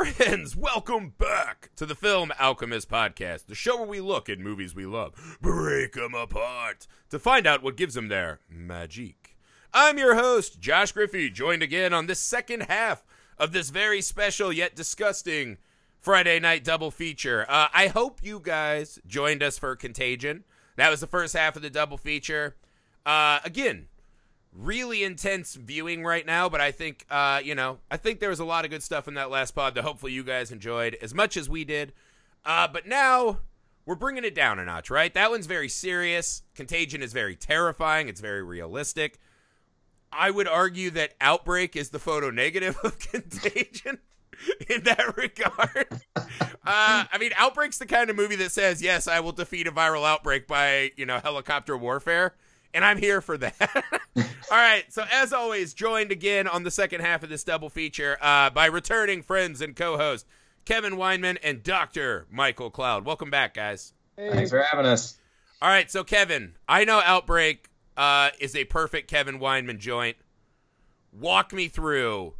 Friends! Welcome back to the Film Alchemist Podcast, the show where we look at movies we love, break them apart, to find out what gives them their magic. I'm your host, Josh Griffey, joined again on this second half of this very special yet disgusting Friday night double feature. Uh, I hope you guys joined us for Contagion. That was the first half of the double feature. Uh, again, really intense viewing right now, but I think uh, you know, I think there was a lot of good stuff in that last pod that hopefully you guys enjoyed as much as we did. Uh, but now we're bringing it down a notch, right? That one's very serious. Contagion is very terrifying. It's very realistic. I would argue that Outbreak is the photo negative of Contagion in that regard. Uh, I mean, Outbreak's the kind of movie that says, "Yes, I will defeat a viral outbreak by you know helicopter warfare." And I'm here for that. All right, so as always, joined again on the second half of this double feature uh, by returning friends and co-host Kevin Weinman and Dr. Michael Cloud. Welcome back, guys. Hey. Thanks for having us. All right, so Kevin, I know Outbreak uh, is a perfect Kevin Weinman joint. Walk me through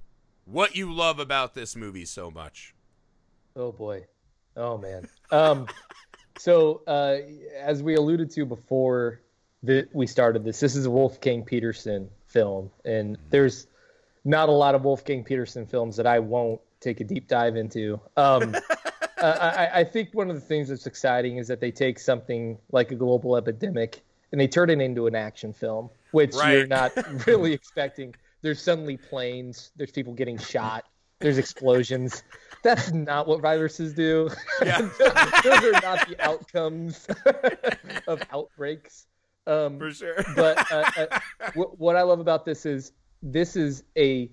what you love about this movie so much. Oh boy, oh man. Um, so uh, as we alluded to before that we started this. This is a Wolfgang Petersen film, and there's not a lot of Wolfgang Petersen films that I won't take a deep dive into. Um, uh, I, I, think one of the things that's exciting is that they take something like a global epidemic and they turn it into an action film, which right. you're not really expecting. There's suddenly planes, there's people getting shot, there's explosions. That's not what viruses do. Yeah. Those are not the outcomes of outbreaks. Um, For sure. but uh, uh, w- what I love about this is this is a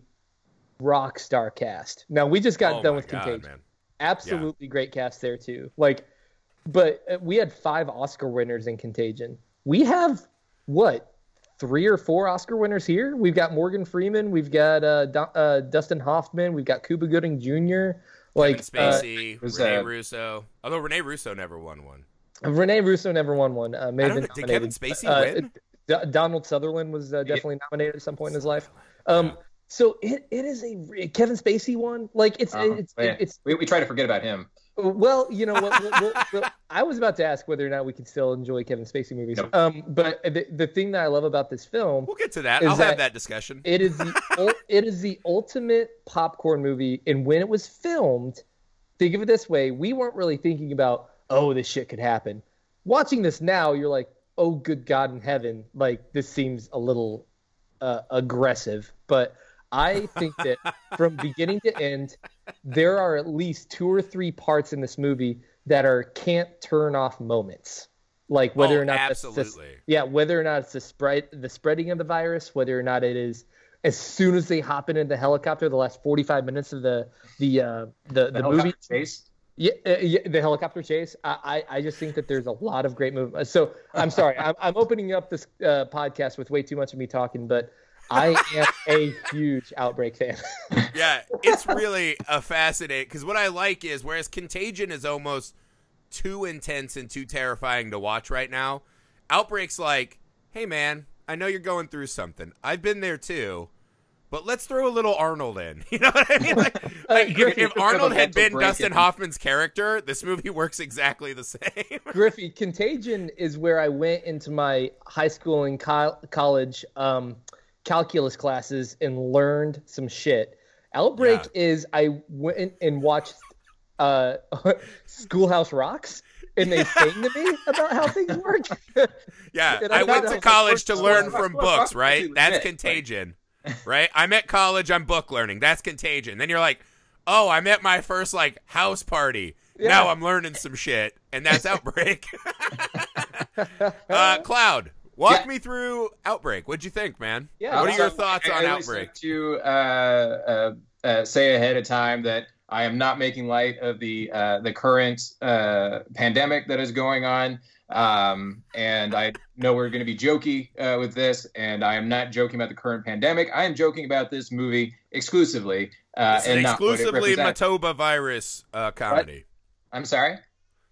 rock star cast. Now we just got oh done with God, Contagion. Man. Absolutely yeah. great cast there too. Like, but uh, we had five Oscar winners in Contagion. We have what three or four Oscar winners here. We've got Morgan Freeman, we've got uh, uh, Dustin Hoffman, we've got Cuba Gooding Jr. Like Kevin Spacey, uh, Rene Russo. Although Rene Russo never won one. Rene Russo never won one. Uh, may have been did Kevin Spacey uh, win? D- Donald Sutherland was uh, definitely yeah. nominated at some point in his life. Um, yeah. So it, it is a Kevin Spacey one. Like it's uh-huh. it's, yeah. it's we, we try to forget about him. Well, you know what? We'll, we'll, we'll, I was about to ask whether or not we can still enjoy Kevin Spacey movies. Nope. Um, but the, the thing that I love about this film, we'll get to that. I'll that have that discussion. It is the it is the ultimate popcorn movie, and when it was filmed, think of it this way: we weren't really thinking about, oh, this shit could happen watching this now, you're like, oh, good God in heaven, like this seems a little uh, aggressive. But I think that from beginning to end, there are at least two or three parts in this movie that are can't turn off moments. Like whether oh, or not absolutely, yeah, whether or not it's the spread, the spreading of the virus, whether or not it is as soon as they hop into the helicopter, the last forty five minutes of the the uh, the, the, the movie chase. Yeah, uh, yeah, the helicopter chase. I, I, I, just think that there's a lot of great movement. So I'm sorry, I'm, I'm opening up this uh, podcast with way too much of me talking, but I am a huge Outbreak fan. yeah, it's really a fascinating because what I like is whereas Contagion is almost too intense and too terrifying to watch right now, Outbreak's like, hey man, I know you're going through something. I've been there too but let's throw a little Arnold in. You know what I mean? Like, like if, if, Arnold had been Dustin Hoffman's character, this movie works exactly the same. Griffey, Contagion is where I went into my high school and co- college um, calculus classes and learned some shit. Outbreak yeah. is I went and watched uh, Schoolhouse Rocks and they sang to me about how things work. yeah, I, I went to college to learn from books, right? That's contagion right? I'm at college, I'm book learning. That's contagion. Then you're like, oh, I'm at my first like house party. Yeah. Now I'm learning some shit, and that's Outbreak. uh, Cloud, walk yeah. me through Outbreak. What'd you think, man? Yeah. What are your thoughts I, on I Outbreak? to uh, uh, uh, say ahead of time that I am not making light of the uh, the current uh, pandemic that is going on. Um, and I know we're going to be jokey uh, with this, and I am not joking about the current pandemic. I am joking about this movie exclusively. Uh, and exclusively Motaba virus uh, comedy. What? I'm sorry.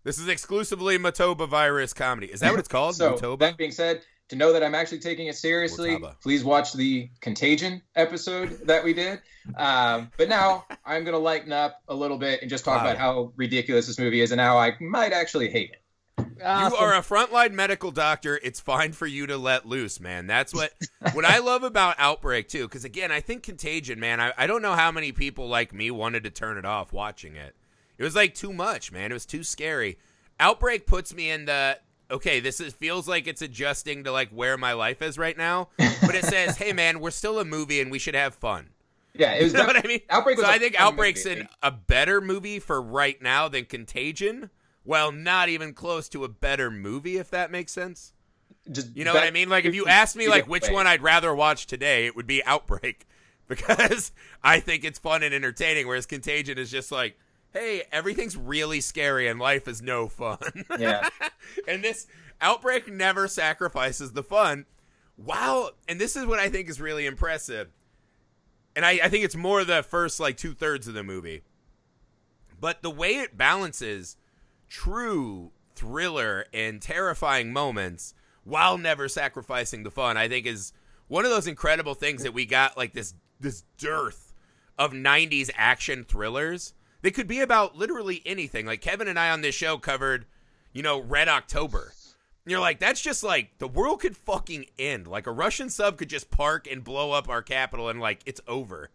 This is exclusively Motaba virus comedy. Is that what it's called? so Motaba? that being said, to know that I'm actually taking it seriously, please watch the Contagion episode that we did. Um, but now I'm going to lighten up a little bit and just talk Wow. about how ridiculous this movie is and how I might actually hate it. Awesome. You are a frontline medical doctor. It's fine for you to let loose, man. That's what what I love about Outbreak too. Because again, I think Contagion, man. I, I don't know how many people like me wanted to turn it off watching it. It was like too much, man. It was too scary. Outbreak puts me in the okay. This is feels like it's adjusting to like where my life is right now. But it says, hey, man, we're still a movie and we should have fun. Yeah, it was. You know what I mean? Outbreak so I think Outbreak's movie. in a better movie for right now than Contagion. Well, not even close to a better movie, if that makes sense. Just You know what I mean? Like if you asked me like which one I'd rather watch today, it would be Outbreak because I think it's fun and entertaining. Whereas Contagion is just like, hey, everything's really scary and life is no fun. Yeah. and this Outbreak never sacrifices the fun. Wow. And this is what I think is really impressive. And I, I think it's more the first like two thirds of the movie. But the way it balances true thriller and terrifying moments while never sacrificing the fun, I think is one of those incredible things that we got like this this dearth of 90s action thrillers. They could be about literally anything. Like Kevin and I on this show covered, you know, Red October. And you're like, that's just like the world could fucking end. Like a Russian sub could just park and blow up our capital and like it's over.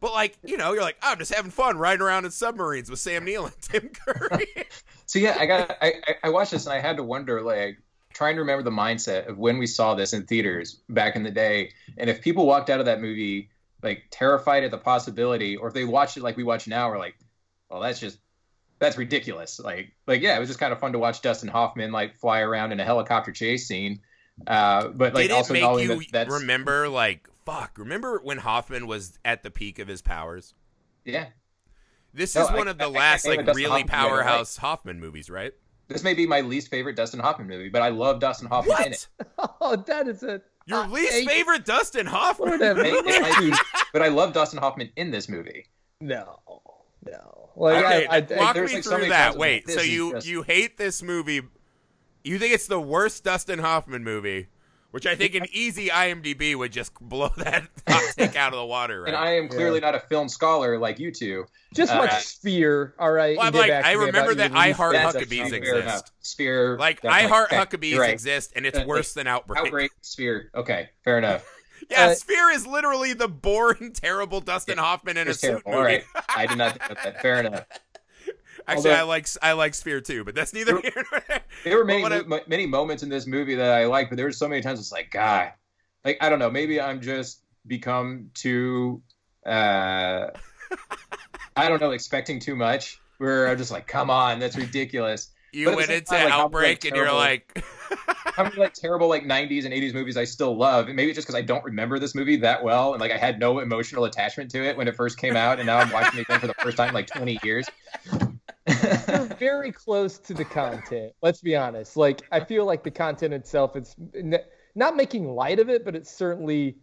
But like, you know, you're like, I'm just having fun riding around in submarines with Sam Neill and Tim Curry. So yeah, I got I, I- watched this and I had to wonder like trying to remember the mindset of when we saw this in theaters back in the day, and if people walked out of that movie like terrified at the possibility, or if they watched it like we watch now, we're like, well, that's just that's ridiculous. Like like yeah, it was just kind of fun to watch Dustin Hoffman like fly around in a helicopter chase scene, uh, but like Did it also make you that that's remember like fuck? Remember when Hoffman was at the peak of his powers? yeah. This No, is I- one of the I- I last came like really Hoffman the other night. powerhouse Hoffman movies, right? This may be my least favorite Dustin Hoffman movie, but I love Dustin Hoffman in it. What? Oh, that is a Your Uh, least hey, favorite Dustin Hoffman? Whatever. It- it but I love Dustin Hoffman in this movie. no, no. Like okay, I, I, I, walk there's, me like, through many that. times Wait, like, so you just- you hate this movie? You think it's the worst Dustin Hoffman movie? Which I think an easy IMDb would just blow that hot take out of the water, right? And I am clearly not a film scholar like you two. just uh, watch Sphere. All right. Well, I'm like, I remember that I Heart Huckabees Dustin fair Hoffman. exist. enough. Sphere. like I. Heart Okay, Huckabees right. exist, and it's Uh, worse than Outbreak. Outbreak, Sphere. Okay, fair enough. Yeah, Uh, Sphere is literally the boring, terrible Dustin Hoffman in a suit terrible. movie. All right, I did not think about that. Fair enough. Actually, Although- I like I like Sphere too, but that's neither There- here nor there. There were many I- many moments in this movie that I liked, but there were so many times it's like, God, like I don't know. Maybe I'm just become too. uh I don't know, expecting too much. Where I'm just like, come on, that's ridiculous. You But went into time, like, how, like, Outbreak, and you're like, how many like terrible like 90s and 80s movies I still love. And maybe it's just because I don't remember this movie that well, and like I had no emotional attachment to it when it first came out, and now I'm watching it again for the first time in like 20 years. You're very close to the content. Let's be honest. Like I feel like the content itself is n- not making light of it, but it's certainly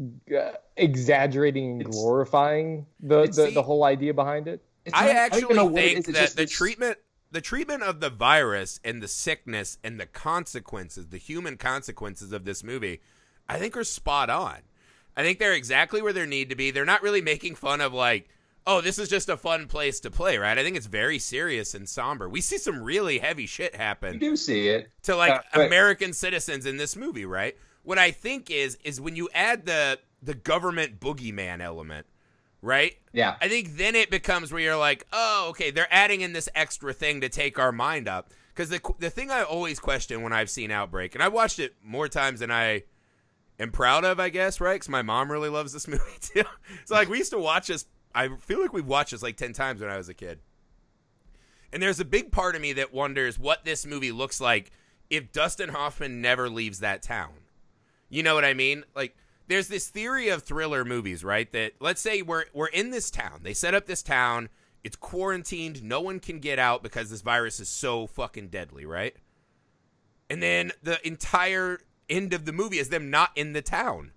uh, exaggerating and It's- glorifying the, it's- the see- the whole idea behind it. It's I not- don't even know actually what it think that just the this- treatment the treatment of the virus and the sickness and the consequences, the human consequences of this movie, I think are spot on. I think they're exactly where they need to be. They're not really making fun of like, oh, this is just a fun place to play, right? I think it's very serious and somber. We see some really heavy shit happen. You do see it. to like Uh, but- American citizens in this movie, right? What I think is is when you add the the government boogeyman element, right? Yeah. I think then it becomes where you're like, oh, okay, they're adding in this extra thing to take our mind up. Because the the thing I always question when I've seen Outbreak, and I watched it more times than I am proud of, I guess, right? Because my mom really loves this movie too. so like we used to watch this. I feel like we've watched this like ten times when I was a kid. And there's a big part of me that wonders what this movie looks like if Dustin Hoffman never leaves that town. You know what I mean? Like there's this theory of thriller movies, right? That let's say we're we're in this town. They set up this town. It's quarantined. No one can get out because this virus is so fucking deadly, right? And then the entire end of the movie is them not in the town.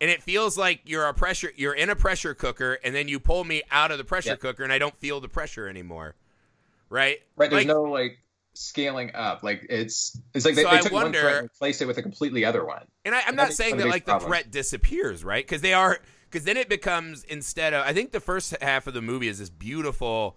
And it feels like you're a pressure you're in a pressure cooker and then you pull me out of the pressure Yeah. cooker and I don't feel the pressure anymore. Right? Right. There's Like- no like scaling up. Like it's it's like they, So they took wonder- one threat and replaced it with a completely other one. And I, I'm I not saying that like the threat disappears, right? Because they are. Because then it becomes instead of. I think the first half of the movie is this beautiful,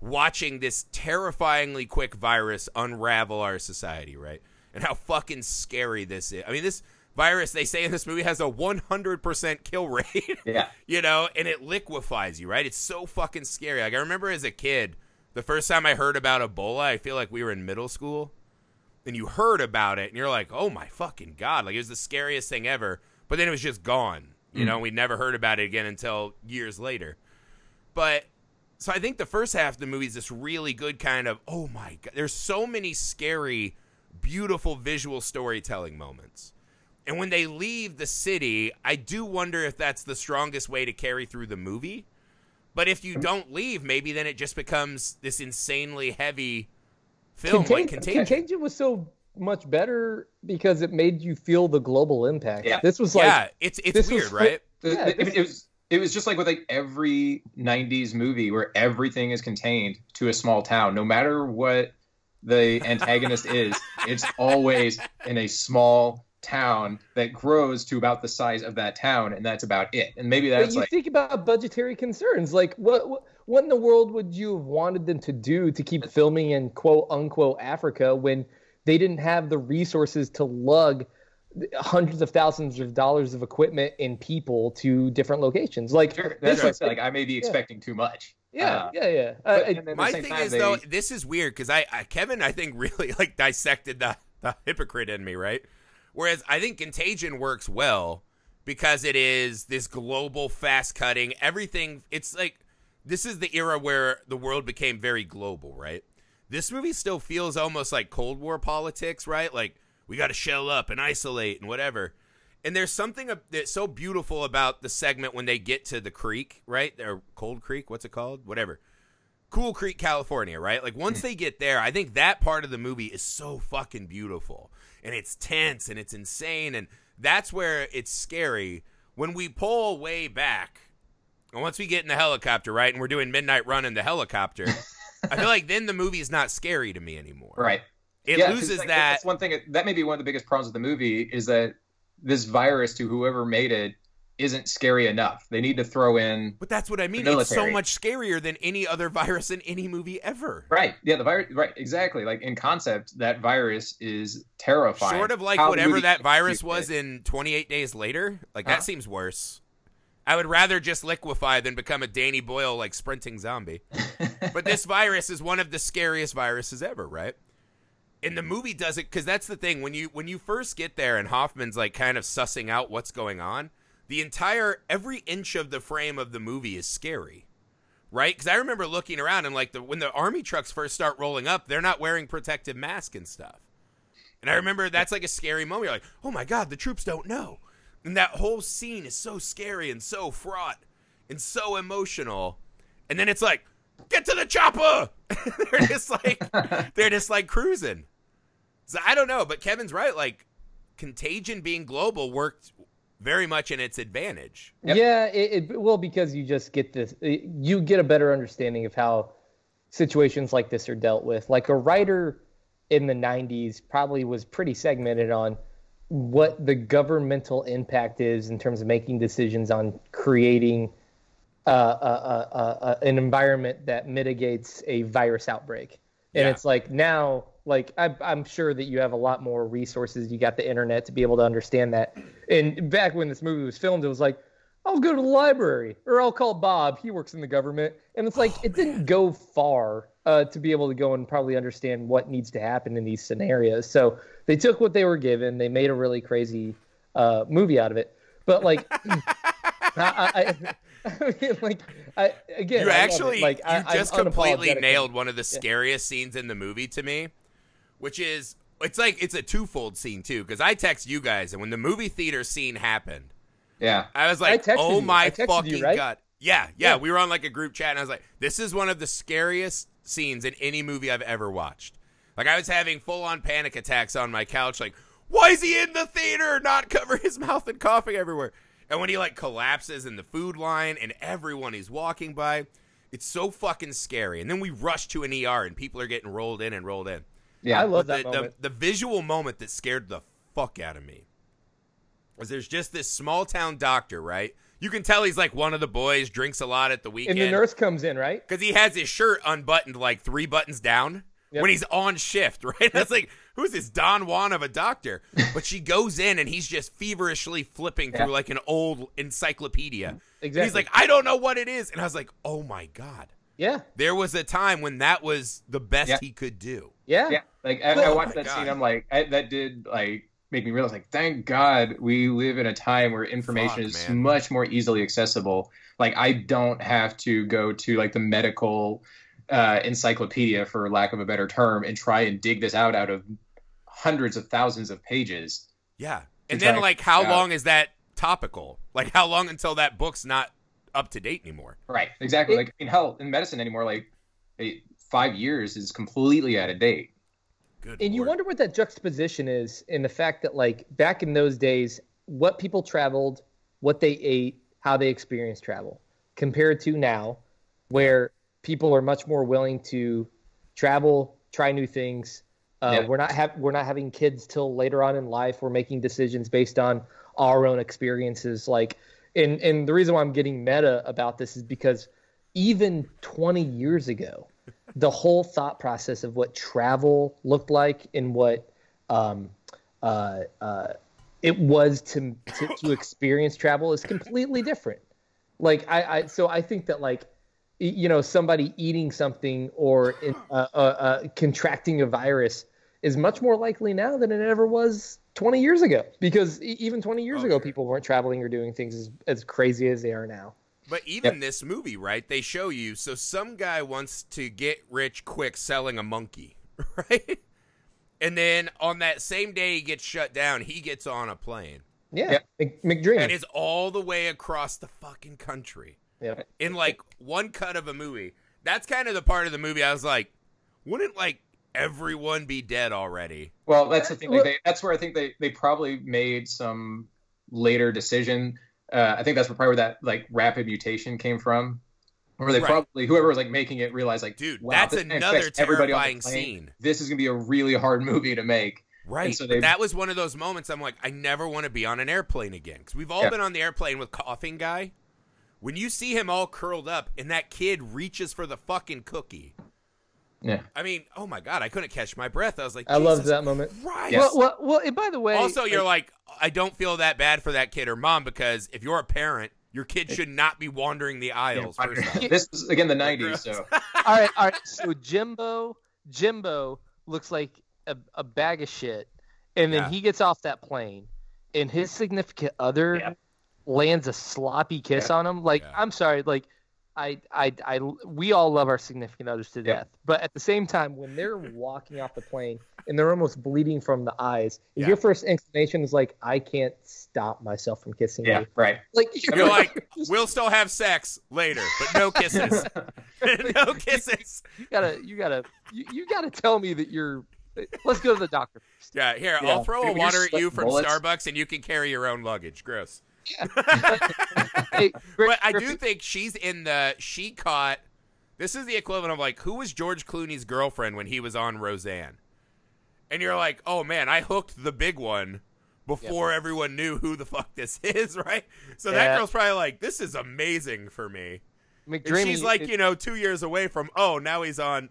watching this terrifyingly quick virus unravel our society, right? And how fucking scary this is. I mean, this virus they say in this movie has a 100% kill rate. Yeah. you know, and it liquefies you, right? It's so fucking scary. Like I remember as a kid, the first time I heard about Ebola, I feel like we were in middle school, and you heard about it, and you're like, "Oh my fucking god!" Like it was the scariest thing ever. But then it was just gone. You know, mm. we never heard about it again until years later. But so I think the first half of the movie is this really good kind of, "Oh my god!" There's so many scary, beautiful visual storytelling moments. And when they leave the city, I do wonder if that's the strongest way to carry through the movie. But if you don't leave, maybe then it just becomes this insanely heavy film like Contag- Contagion. Contagion was so much better because it made you feel the global impact. Yeah. This was like yeah, it's it's this was weird, fl- right? Yeah, the- this- it, was it was just like with like every 90s movie where everything is contained to a small town no matter what the antagonist is it's always in a small town that grows to about the size of that town and that's about it and maybe But that's you like think about budgetary concerns. Like, what, what what in the world would you have wanted them to do to keep filming in quote unquote Africa when they didn't have the resources to lug hundreds of thousands of dollars of equipment and people to different locations? Like, sure, that's this what I said, like i may be expecting too much yeah, Uh, yeah, yeah. but- Uh, and then at the My thing is they- though, this is weird because I, I Kevin I think really like dissected the the hypocrite in me, right? Whereas I think Contagion works well because it is this global, fast cutting everything. It's like this is the era where the world became very global, right? This movie still feels almost like Cold War politics, right? Like we got to shell up and isolate and whatever. And there's something that's so beautiful about the segment when they get to the creek, right? Or Cold Creek, what's it called? Whatever. Cool Creek, California, right? Like once hmm. they get there, I think that part of the movie is so fucking beautiful. And it's tense and it's insane and that's where it's scary. When we pull way back, and once we get in the helicopter, right, and we're doing midnight run in the helicopter, I feel like then the movie is not scary to me anymore. right It Yeah, loses like, that That's one thing. That may be one of the biggest problems with the movie is that this virus to whoever made it isn't scary enough. They need to throw in But that's what I mean. It's so much scarier than any other virus in any movie ever. right. Yeah, the virus. Right, exactly. Like in concept, that virus is terrifying. Sort of like How whatever that virus was it. in 28 Days Later. Like Huh? that seems worse. I would rather just liquefy than become a Danny Boyle like sprinting zombie. but this virus is one of the scariest viruses ever, right? And the movie does it because that's the thing when you when you first get there and Hoffman's like kind of sussing out what's going on. The entire every inch of the frame of the movie is scary, right? Because I remember looking around and like the when the army trucks first start rolling up, they're not wearing protective masks and stuff. And I remember that's like a scary moment. You're like, oh my god, the troops don't know. And that whole scene is so scary and so fraught and so emotional. And then it's like, get to the chopper. they're just like they're just like cruising. So I don't know, but Kevin's right. Like contagion being global worked very much in its advantage. Yep. Yeah, it, it well because you just get this, it- you get a better understanding of how situations like this are dealt with. Like a writer in the '90s probably was pretty segmented on what the governmental impact is in terms of making decisions on creating uh, uh, uh, uh, an environment that mitigates a virus outbreak. And Yeah. it's like now, like I, I'm sure that you have a lot more resources. You got the internet to be able to understand that. And back when this movie was filmed, it was like, I'll go to the library or I'll call Bob. He works in the government. And it's like, it didn't go far uh, to be able to go and probably understand what needs to happen in these scenarios. So they took what they were given, they made a really crazy uh, movie out of it. But like, I, I, I mean, like, I, again, you I love it. actually like, I, you I'm just completely nailed one of the scariest scenes in the movie to me, which is it's like it's a twofold scene too. Because I text you guys, and when the movie theater scene happened, yeah. I was like, "Oh you. my I texted you, fucking right? god!" Yeah, yeah, Yeah. We were on like a group chat, and I was like, "This is one of the scariest scenes in any movie I've ever watched." Like I was having full on panic attacks on my couch. Like, why is he in the theater? Not cover his mouth and coughing everywhere. And when he like collapses in the food line and everyone he's walking by, it's so fucking scary. And then we rush to an ER and people are getting rolled in and rolled in. Yeah, I love But that the, moment. The, the visual moment that scared the fuck out of me was there's just this small town doctor, right? You can tell he's like one of the boys, drinks a lot at the weekend. and the nurse comes in, right? because he has his shirt unbuttoned like three buttons down Yep. when he's on shift, right? That's like, who's this Don Juan of a doctor? But she goes in and he's just feverishly flipping through Yeah. like an old encyclopedia. And Exactly. he's like, I don't know what it is. And I was like, oh my God. Yeah, There was a time when that was the best Yeah. he could do. yeah, yeah. Like I, I Oh watched that God. scene. I'm like, I, that did like make me realize, like, thank God we live in a time where information Fuck, is man. much more easily accessible. Like, I don't have to go to like the medical uh, encyclopedia, for lack of a better term, and try and dig this out out of hundreds of thousands of pages. Yeah. And then, like, how yeah. long is that topical? Like, how long until that book's not up to date anymore? Right. Exactly. It- like in hell in medicine anymore, like five years is completely out of date. Good. And you wonder what that juxtaposition is in the fact that, like, back in those days, what people traveled, what they ate, how they experienced travel, compared to now, where people are much more willing to travel, try new things. Uh, Yeah. We're not have we're not having kids till later on in life. We're making decisions based on our own experiences. Like, and and the reason why I'm getting meta about this is because even 20 years ago, the whole thought process of what travel looked like and what um, uh, uh, it was to, to to experience travel is completely different. Like I, I so I think that like you know somebody eating something or in, uh, uh, uh, contracting a virus is much more likely now than it ever was 20 years ago because e- even 20 years Oh, ago sure. people weren't traveling or doing things as, as crazy as they are now. But even this movie, right? They show you. So some guy wants to get rich quick selling a monkey, right? And then on that same day he gets shut down, he gets on a plane Yeah, Yep. Mc- McDreamy. and is all the way across the fucking country Yep. in like one cut of a movie. That's kind of the part of the movie I was like, wouldn't like everyone be dead already? Well, that's the thing. Like they, that's where I think they, they probably made some later decision. Uh, I think that's probably where that like rapid mutation came from, where they Right. probably whoever was like making it realized like, Dude, wow, that's another affects everybody on the terrifying scene. This is gonna be a really hard movie to make. Right. so But they- that was one of those moments I'm like, I never want to be on an airplane again. Because we've all Yeah. been on the airplane with coughing guy. When you see him all curled up and that kid reaches for the fucking cookie. Yeah. I mean, oh my God, I couldn't catch my breath. I was like, I loved that moment. Right. Yes. Well, well, well, and by the way, Also, you're like, I don't feel that bad for that kid or mom because if you're a parent, your kid should not be wandering the aisles. first this is again the '90s, so all right, all right. So Jimbo, Jimbo looks like a, a bag of shit, and then Yeah. he gets off that plane, and his significant other Yeah. lands a sloppy kiss Yeah. on him. Like, Yeah. I'm sorry, like. I, I, I, we all love our significant others to Yeah. death, but at the same time, when they're walking off the plane and they're almost bleeding from the eyes, if Yeah. your first inclination is like, I can't stop myself from kissing yeah, you, right. like You're like, we'll still have sex later, but no kisses. no kisses. you gotta, you gotta, you, you gotta tell me that you're. Let's go to the doctor. first. Yeah, here, Yeah. I'll throw a Dude, when you're water at you from bullets- Starbucks and you can carry your own luggage. Gross. Hey, But I do think she's in the she caught this is the equivalent of like who was George Clooney's girlfriend when he was on Roseanne? And you're like, "Oh man, I hooked the big one before everyone knew who the fuck this is, right?" So that girl's probably like, "This is amazing for me." And McDreamy, she's like, it- you know, 2 years away from, "Oh, now he's on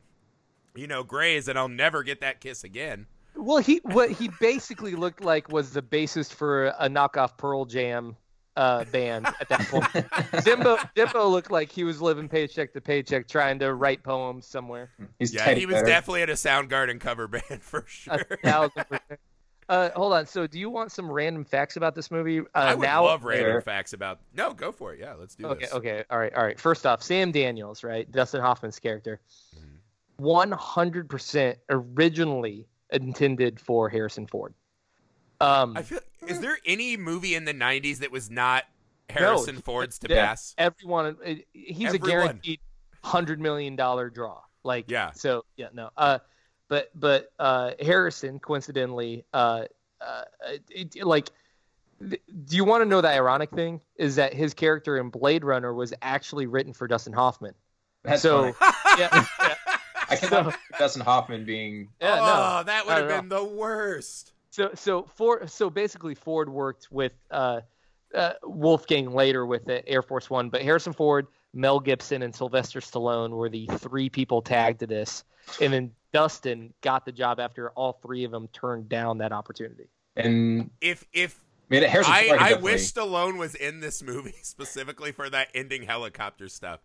you know, Grey's and I'll never get that kiss again." well, he what he basically looked like was the bassist for a knockoff Pearl Jam uh, band at that point. Dimbo Dimbo looked like he was living paycheck to paycheck, trying to write poems somewhere. He's Yeah, he was Bear. definitely at a Soundgarden cover band for sure. A thousand percent. Uh, hold on. So, do you want some random facts about this movie? Uh, I would now, love random Sure. facts about. No, go for it. Yeah, let's do Okay, this. okay, all right, all right. First off, Sam Daniels, right? Dustin Hoffman's character, one hundred percent originally intended for Harrison Ford. Um, I feel. Is there any movie in the '90s that was not Harrison he- Ford's to yeah, pass? everyone, he's Everyone. a guaranteed hundred million dollar draw. Like, Yeah. So yeah, no. Uh, but but uh, Harrison, coincidentally, uh, uh, it, it- like. th- Do you want to know the ironic thing? Is that his character in Blade Runner was actually written for Dustin Hoffman. That's so funny. yeah, yeah. I cannot imagine Dustin Hoffman being. Yeah, no, oh, that would have at all. been the worst. So so Ford so basically Ford worked with uh, uh, Wolfgang later with the Air Force One, but Harrison Ford, Mel Gibson, and Sylvester Stallone were the three people tagged to this, and then Dustin got the job after all three of them turned down that opportunity. And If if I mean, Harrison I, Ford I definitely- wish Stallone was in this movie specifically for that ending helicopter stuff.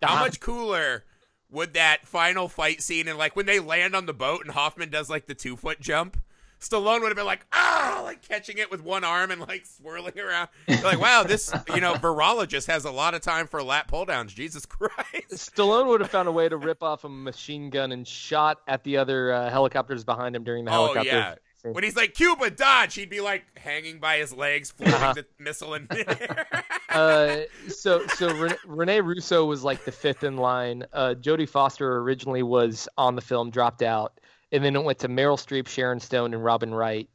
How Uh-huh. much cooler would that final fight scene and like when they land on the boat and Hoffman does like the two foot jump? Stallone would have been like, ah, like catching it with one arm and like swirling around. You're like, wow, this you know virologist has a lot of time for lat pull downs. Jesus Christ! Stallone would have found a way to rip off a machine gun and shot at the other uh, helicopters behind him during the Oh helicopter. yeah. When he's like Cuba dodge, he'd be like hanging by his legs, floating Uh-huh. the missile in midair. uh, so so Rene, Rene Russo was like the fifth in line. Uh, Jodie Foster originally was on the film, dropped out, and then it went to Meryl Streep, Sharon Stone, and Robin Wright.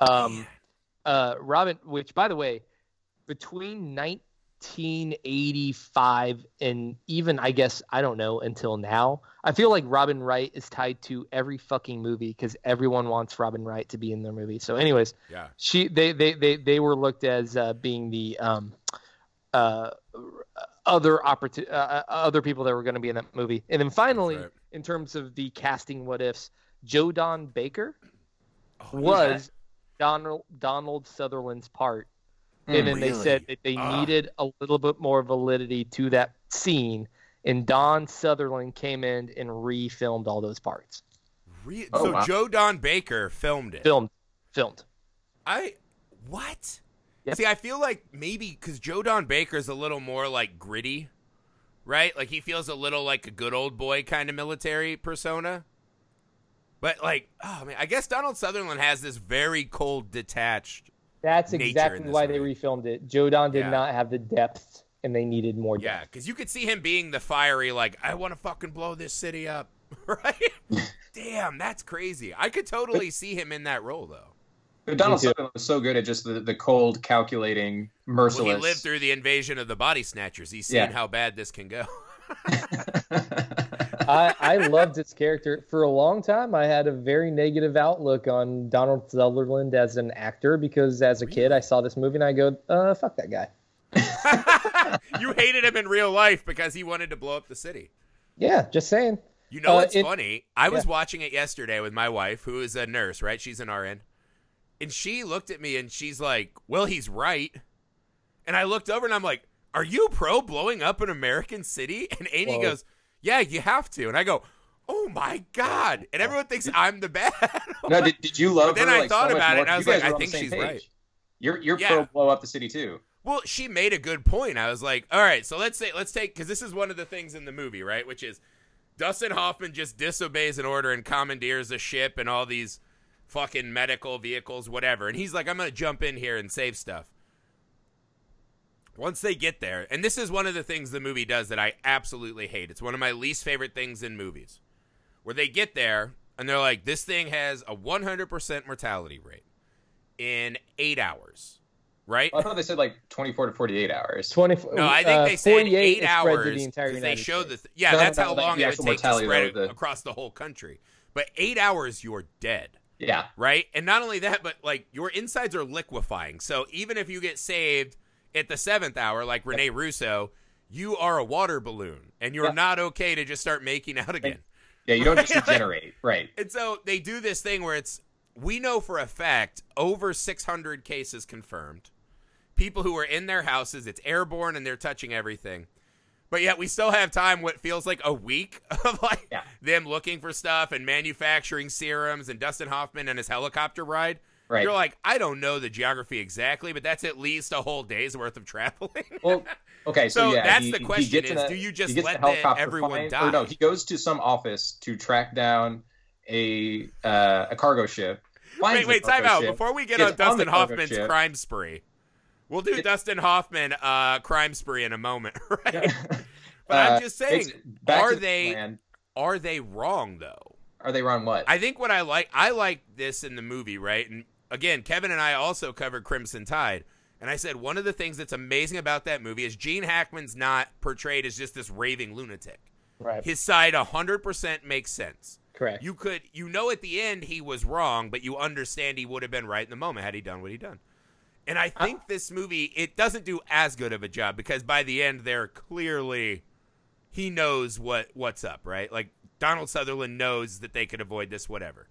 Um, uh, Robin, which by the way, between 1985 and even I guess I don't know until now, I feel like Robin Wright is tied to every fucking movie because everyone wants Robin Wright to be in their movie. So, anyways, yeah. she they they they, they were looked as uh, being the um uh other opportu- uh, other people that were going to be in that movie and then finally right. in terms of the casting what ifs joe don baker Oh, was donald donald sutherland's part and then they said that they Ah. needed a little bit more validity to that scene and don sutherland came in and refilmed all those parts Re- Oh, so wow. Joe Don Baker filmed it. filmed filmed I what? Yep. See, I feel like maybe because Joe Don Baker is a little more like gritty, right? Like he feels a little like a good old boy kind of military persona. But like, oh man, I guess Donald Sutherland has this very cold, detached. That's exactly in this why they movie. refilmed it. Joe Don did Yeah. not have the depth, and they needed more Depth. Yeah, because you could see him being the fiery, like I want to fucking blow this city up, right? Damn, that's crazy. I could totally see him in that role though. But Donald. Sutherland was so good at just the, the cold, calculating, Well, merciless. he lived through the invasion of the body snatchers. He's seen Yeah. how bad this can go. I, I loved his character for a long time. I had a very negative outlook on Donald Sutherland as an actor because as a kid I saw this movie and I go, uh, fuck that guy. you hated him in real life because he wanted to blow up the city. Yeah, just saying. You know Uh, what's it- funny? I was yeah. watching it yesterday with my wife, who is a nurse, right? She's an RN. And she looked at me and she's like, Well, he's right. And I looked over and I'm like, Are you pro blowing up an American city? And Amy Whoa. goes, Yeah, you have to. And I go, Oh my God. And everyone thinks I'm the bad. no, did, did you love But then I like, thought so about it and I was like, I think she's page. right. You're you're Yeah. pro blow up the city too. Well, she made a good point. I was like, all right, so let's say let's take because this is one of the things in the movie, right? Which is Dustin Hoffman just disobeys an order and commandeers a ship and all these fucking medical vehicles, whatever. And he's like, I'm gonna jump in here and save stuff. Once they get there, and this is one of the things the movie does that I absolutely hate. It's one of my least favorite things in movies. Where they get there and they're like, this thing has a 100% mortality rate in eight hours, right? I thought they said like 24 to 48 hours. 24, No, I think uh, they said eight hours the entire they United showed the th- yeah, No, no, that's no, how like long it would take to spread the- across the whole country. But eight hours, you're dead, Yeah. right? And not only that, but like your insides are liquefying. So even if you get saved at the seventh hour, like Rene Russo, you are a water balloon, and you're Yeah. not okay to just start making out again. Yeah, you don't just regenerate. Right. And so they do this thing where it's we know for a fact over 600 cases confirmed. People who are in their houses, it's airborne and they're touching everything. But yet we still have time what feels like a week of like Yeah. them looking for stuff and manufacturing serums and Dustin Hoffman and his helicopter ride. Right. You're like, I don't know the geography exactly, but that's at least a whole day's worth of traveling. Well, okay, so, So yeah, that's he- the question is, in do you just let the everyone find- die? Or no, he goes to some office to track down a uh, a cargo ship. wait, wait, time out. ship, Before we get on Dustin cargo Hoffman's ship. crime spree, we'll do It- Dustin Hoffman uh, crime spree in a moment, right? Yeah. But Uh, I'm just saying, takes it back are to the they are they wrong though? Are they wrong? What? I think what I like, I like this in the movie, right? And again, Kevin and I also covered Crimson Tide, and I said one of the things that's amazing about that movie is Gene Hackman's not portrayed as just this raving lunatic. Right. his side 100% makes sense. Correct. You could, you know, at the end he was wrong, but you understand he would have been right in the moment had he done what he done. And I think uh. this movie it doesn't do as good of a job because by the end they're clearly he knows what what's up, right? Like Donald Sutherland knows that they could avoid this, whatever.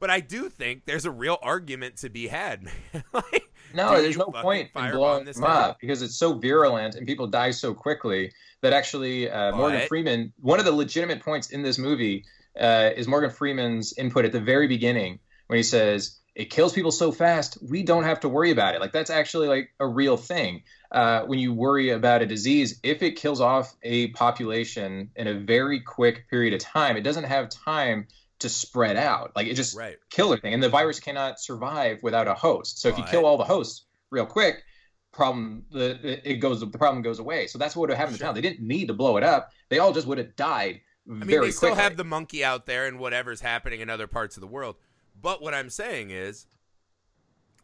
But I do think there's a real argument to be had. man. like, No, there's no point in blowing this up because it's so virulent and people die so quickly that actually uh, Morgan Freeman. One of the legitimate points in this movie uh, is Morgan Freeman's input at the very beginning when he says it kills people so fast we don't have to worry about it. Like that's actually like a real thing. Uh, when you worry about a disease, if it kills off a population in a very quick period of time, it doesn't have time to spread out. Like it just Right. kill everything, and the virus cannot survive without a host. So if you Right. kill all the hosts real quick, problem the it goes the problem goes away. So that's what would have happened Sure. to town. They didn't need to blow it up. They all just would have died I mean, they still quickly. have the monkey out there and whatever's happening in other parts of the world. But what I'm saying is,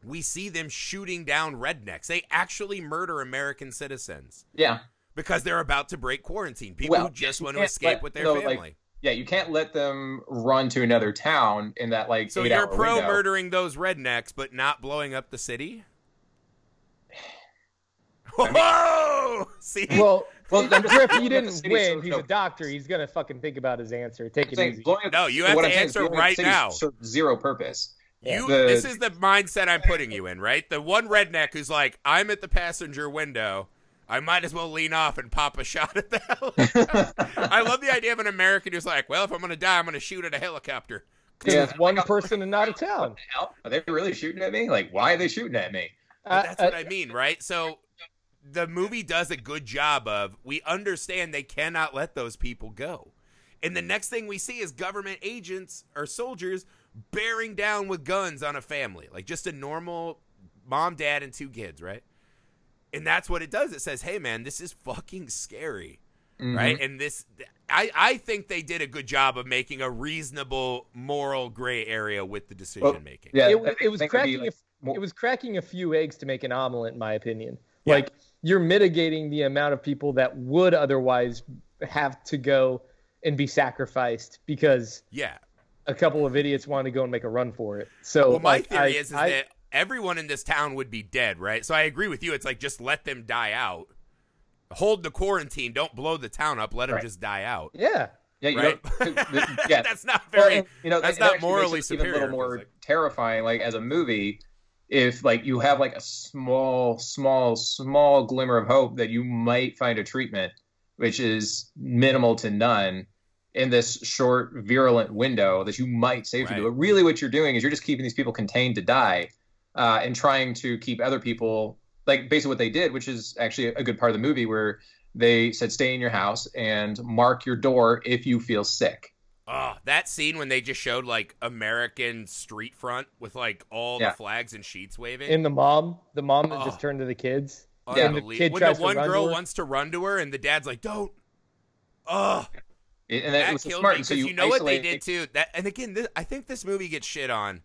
we see them shooting down rednecks. They actually murder American citizens yeah, because they're about to break quarantine. People Well, who just want to escape let- with their no, like, family. Yeah. You can't let them run to another town in that like so eight you're hour pro window. murdering those rednecks, but not blowing up the city. Whoa! See, well, Well, I'm Griff, you didn't city, win. so- He's no. a doctor. He's gonna fucking think about his answer. Take it easy. up- No, you have what to I'm answer blowing right now. zero purpose. You, The- this is the mindset I'm putting you in, right? The one redneck who's like, I'm at the passenger window. I might as well lean off and pop a shot at the helicopter. I love the idea of an American who's like, well, if I'm going to die, I'm going to shoot at a helicopter. Because Yeah. it's one person and not a town. Are they really shooting at me? Like, why are they shooting at me? But Uh, that's uh, what I mean, right? So the movie does a good job of, we understand they cannot let those people go. And the next thing we see is government agents or soldiers bearing down with guns on a family, like just a normal mom, dad, and two kids, right? And that's what it does. It says, "Hey, man, this is fucking scary." Mhm. right? And this, I, I think they did a good job of making a reasonable moral gray area with the decision making. Yeah, it, it was think it'd be, cracking. like, a, more- it was cracking a few eggs to make an omelet, in my opinion. Yeah. Like you're mitigating the amount of people that would otherwise have to go and be sacrificed because Yeah. a couple of idiots wanted to go and make a run for it. So, Well, my like, theory I- is, is I- that everyone in this town would be dead, right? So I agree with you. It's like just let them die out. Hold the quarantine. Don't blow the town up. Let them just die out. yeah, Yeah, you Right? don't, yeah, that's not very. and, you know, that's not morally it even a little more like. terrifying. Like as a movie, if like you have like a small, small, small glimmer of hope that you might find a treatment, which is minimal to none in this short, virulent window that you might save Right. But really, what you're doing is you're just keeping these people contained to die, uh, and trying to keep other people like basically what they did, which is actually a good part of the movie where they said stay in your house and mark your door if you feel sick. Oh, that scene when they just showed like American street front with like all Yeah. the flags and sheets waving. and the mom, the mom that Oh. just ah. turned to the kids. Yeah. And the kid when tries the to one girl wants to run to her and the dad's like, "Don't." Oh, And that, that was killed smart. me So because you, you, know what they did too. That and again, this, I think this movie gets shit on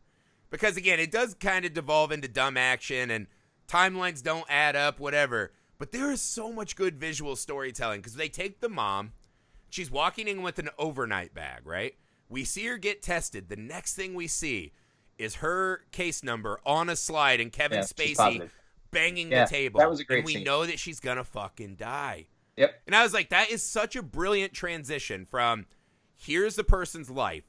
because again, it does kind of devolve into dumb action and timelines don't add up, whatever. But there is so much good visual storytelling because they take the mom, she's walking in with an overnight bag, right? We see her get tested. The next thing we see is her case number on a slide and Kevin Yeah, Spacey banging Yeah, the table. that was a great and we scene. know that she's gonna fucking die. Yep. And I was like, that is such a brilliant transition from here's the person's life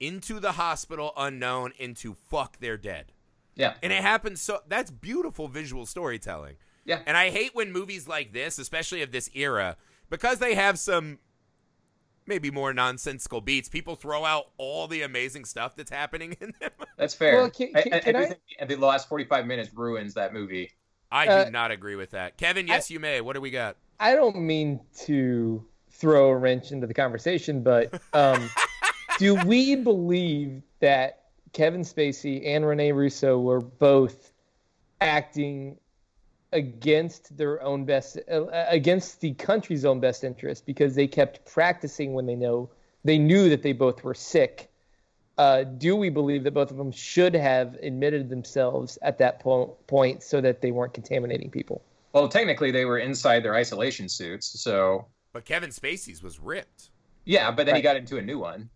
into the hospital unknown into fuck they're dead. Yeah. And it happens so that's beautiful visual storytelling. Yeah. And I hate when movies like this, especially of this era, because they have some maybe more nonsensical beats, people throw out all the amazing stuff that's happening in them. That's fair. Well, can- can- I, I, can I do I- the last 45 minutes ruins that movie. I Uh, do not agree with that. Kevin, yes, you may. What do we got? I don't mean to throw a wrench into the conversation, but um, do we believe that Kevin Spacey and Rene Russo were both acting against their own best, uh, against the country's own best interest because they kept practicing when they know they knew that they both were sick? Uh, do we believe that both of them should have admitted themselves at that po- point so that they weren't contaminating people? Well, technically, they were inside their isolation suits, so But Kevin Spacey's was ripped. Yeah, but then he got into a new one.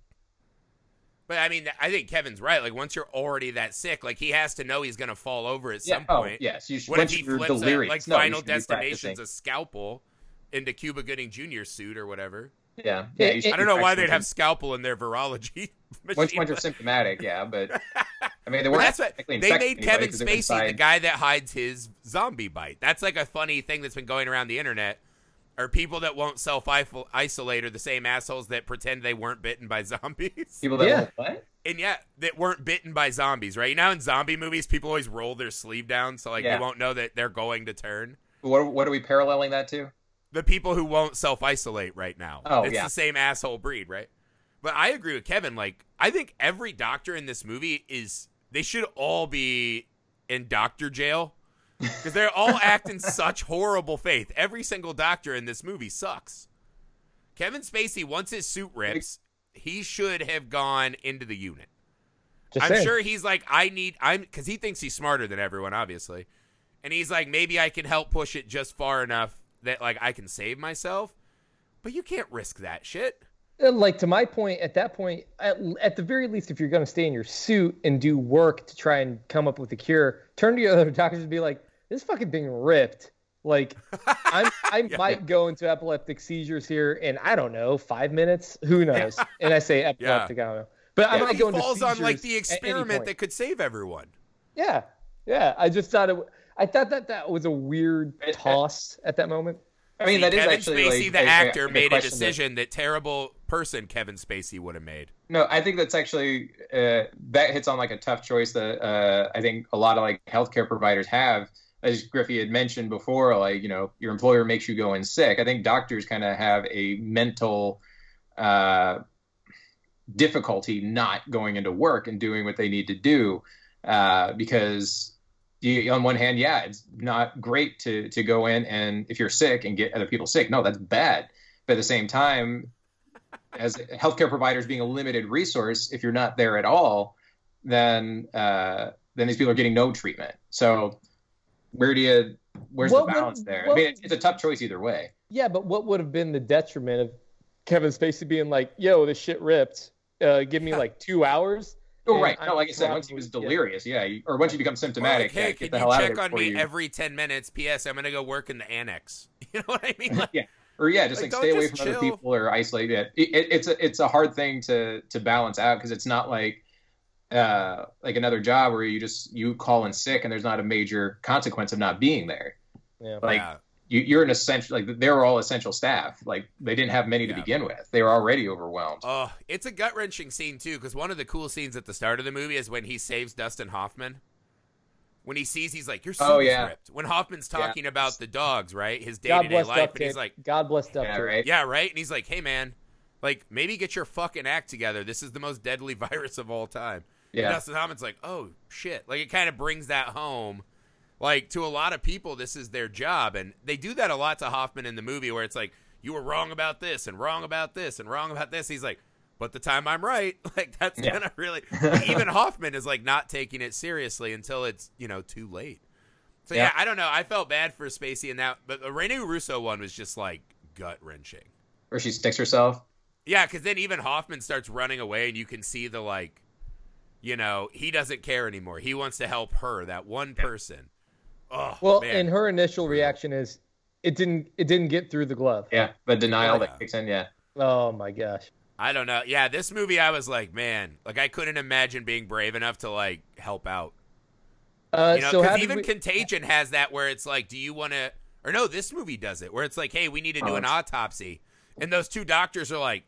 But I mean, I think Kevin's right. Like once you're already that sick, like he has to know he's gonna fall over at Yeah. some Oh, point. yes. You should, What if he flips a, like no, Final Destination's a scalpel into Cuba Gooding Jr. suit or whatever? Yeah. Yeah. I don't know why they'd have scalpel in their virology machine. Once, once you're symptomatic, yeah, but I mean, they that's what they made Kevin Spacey the guy that hides his zombie bite. That's like a funny thing that's been going around the internet. Are people that won't self isolate are the same assholes that pretend they weren't bitten by zombies? People that Yeah. won't- what? and yeah, that weren't bitten by zombies, right? You know, in zombie movies, people always roll their sleeve down so like Yeah. you won't know that they're going to turn. What, what are we paralleling that to? The people who won't self isolate right now. Oh, it's yeah. the same asshole breed, right? But I agree with Kevin. Like, I think every doctor in this movie is they should all be in doctor jail because they're all acting such horrible faith. Every single doctor in this movie sucks. Kevin Spacey, once his suit rips, he should have gone into the unit. Just I'm saying. sure he's like, I need, I'm, because he thinks he's smarter than everyone, obviously. And he's like, maybe I can help push it just far enough that, like, I can save myself. But you can't risk that shit. Like to my point at that point at, at the very least if you're going to stay in your suit and do work to try and come up with a cure turn to your other doctors and be like this fucking thing ripped like I'm, i Yeah. might go into epileptic seizures here in i don't know five minutes who knows and i say epileptic i don't know but i might he go into falls on, like, the seizures at any experiment that could save everyone. yeah yeah i just thought it w- i thought that that was a weird toss at that moment I mean, See, that is Kevin actually Spacey, like, the a- a- actor, a made a question that- decision that terrible person Kevin Spacey would have made. No, I think that's actually uh, that hits on like a tough choice that uh, I think a lot of like healthcare providers have. As Griffey had mentioned before, like you know, your employer makes you go in sick. I think doctors kind of have a mental uh, difficulty not going into work and doing what they need to do uh, because you, on one hand, yeah, it's not great to to go in and if you're sick and get other people sick, no, that's bad. But at the same time, as healthcare providers being a limited resource, if you're not there at all, then uh, then these people are getting no treatment. So where do you where's What the would- balance there? I mean, it's, it's a tough choice either way. Yeah, but what would have been the detriment of Kevin Spacey being like, "Yo, this shit ripped. Uh, give me like two hours." Oh, And right. No, like I said, once he was probably- yeah. delirious, yeah, or once you become symptomatic, like, hey, yeah, can get the you out check there on me you- every 10 minutes? P.S. I'm going to go work in the annex. You know what I mean? Like, yeah. Or yeah, just Like, like, stay away just from other people or isolate. Yeah, it, it, it's a it's a hard thing to to balance out because it's not like uh like another job where you just you call in sick and there's not a major consequence of not being there. Yeah. Like Yeah. you, you're an essential like they were all essential staff. Like they didn't have many to begin with. They were already overwhelmed. Oh, it's a gut wrenching scene too, because one of the cool scenes at the start of the movie is when he saves Dustin Hoffman. When he sees, he's like, "Your suit Oh, is yeah. ripped." When Hoffman's Yeah. talking about the dogs, right, his day to day life, and he's like, God bless duct yeah, right. "Yeah, right," and he's like, "Hey, man, like maybe get your fucking act together. This is the most deadly virus of all time." And Yeah. Dustin Hoffman's like, "Oh shit!" Like it kind of brings that home. Like to a lot of people, this is their job, and they do that a lot to Hoffman in the movie, where it's like, "You were wrong about this, and wrong about this, and wrong about this." He's like, "But the time I'm right," like that's Yeah. gonna really. even Hoffman is like not taking it seriously until it's you know too late. So yeah. Yeah. I don't know. I felt bad for Spacey in that, but the Rene Russo one was just like gut wrenching. Where she sticks herself. Yeah, because then even Hoffman starts running away, and you can see the like, you know, he doesn't care anymore. He wants to help her, that one person. Oh, Well, man. and her initial reaction is, "It didn't. It didn't get through the glove." Yeah, the denial Yeah. that kicks in. Yeah. Oh my gosh. I don't know. Yeah, this movie, I was like, man, like I couldn't imagine being brave enough to like help out. Uh, You know, so how even we, Contagion has that where it's like, do you want to? Or no, this movie does it where it's like, hey, we need to do Oh, an autopsy, and those two doctors are like,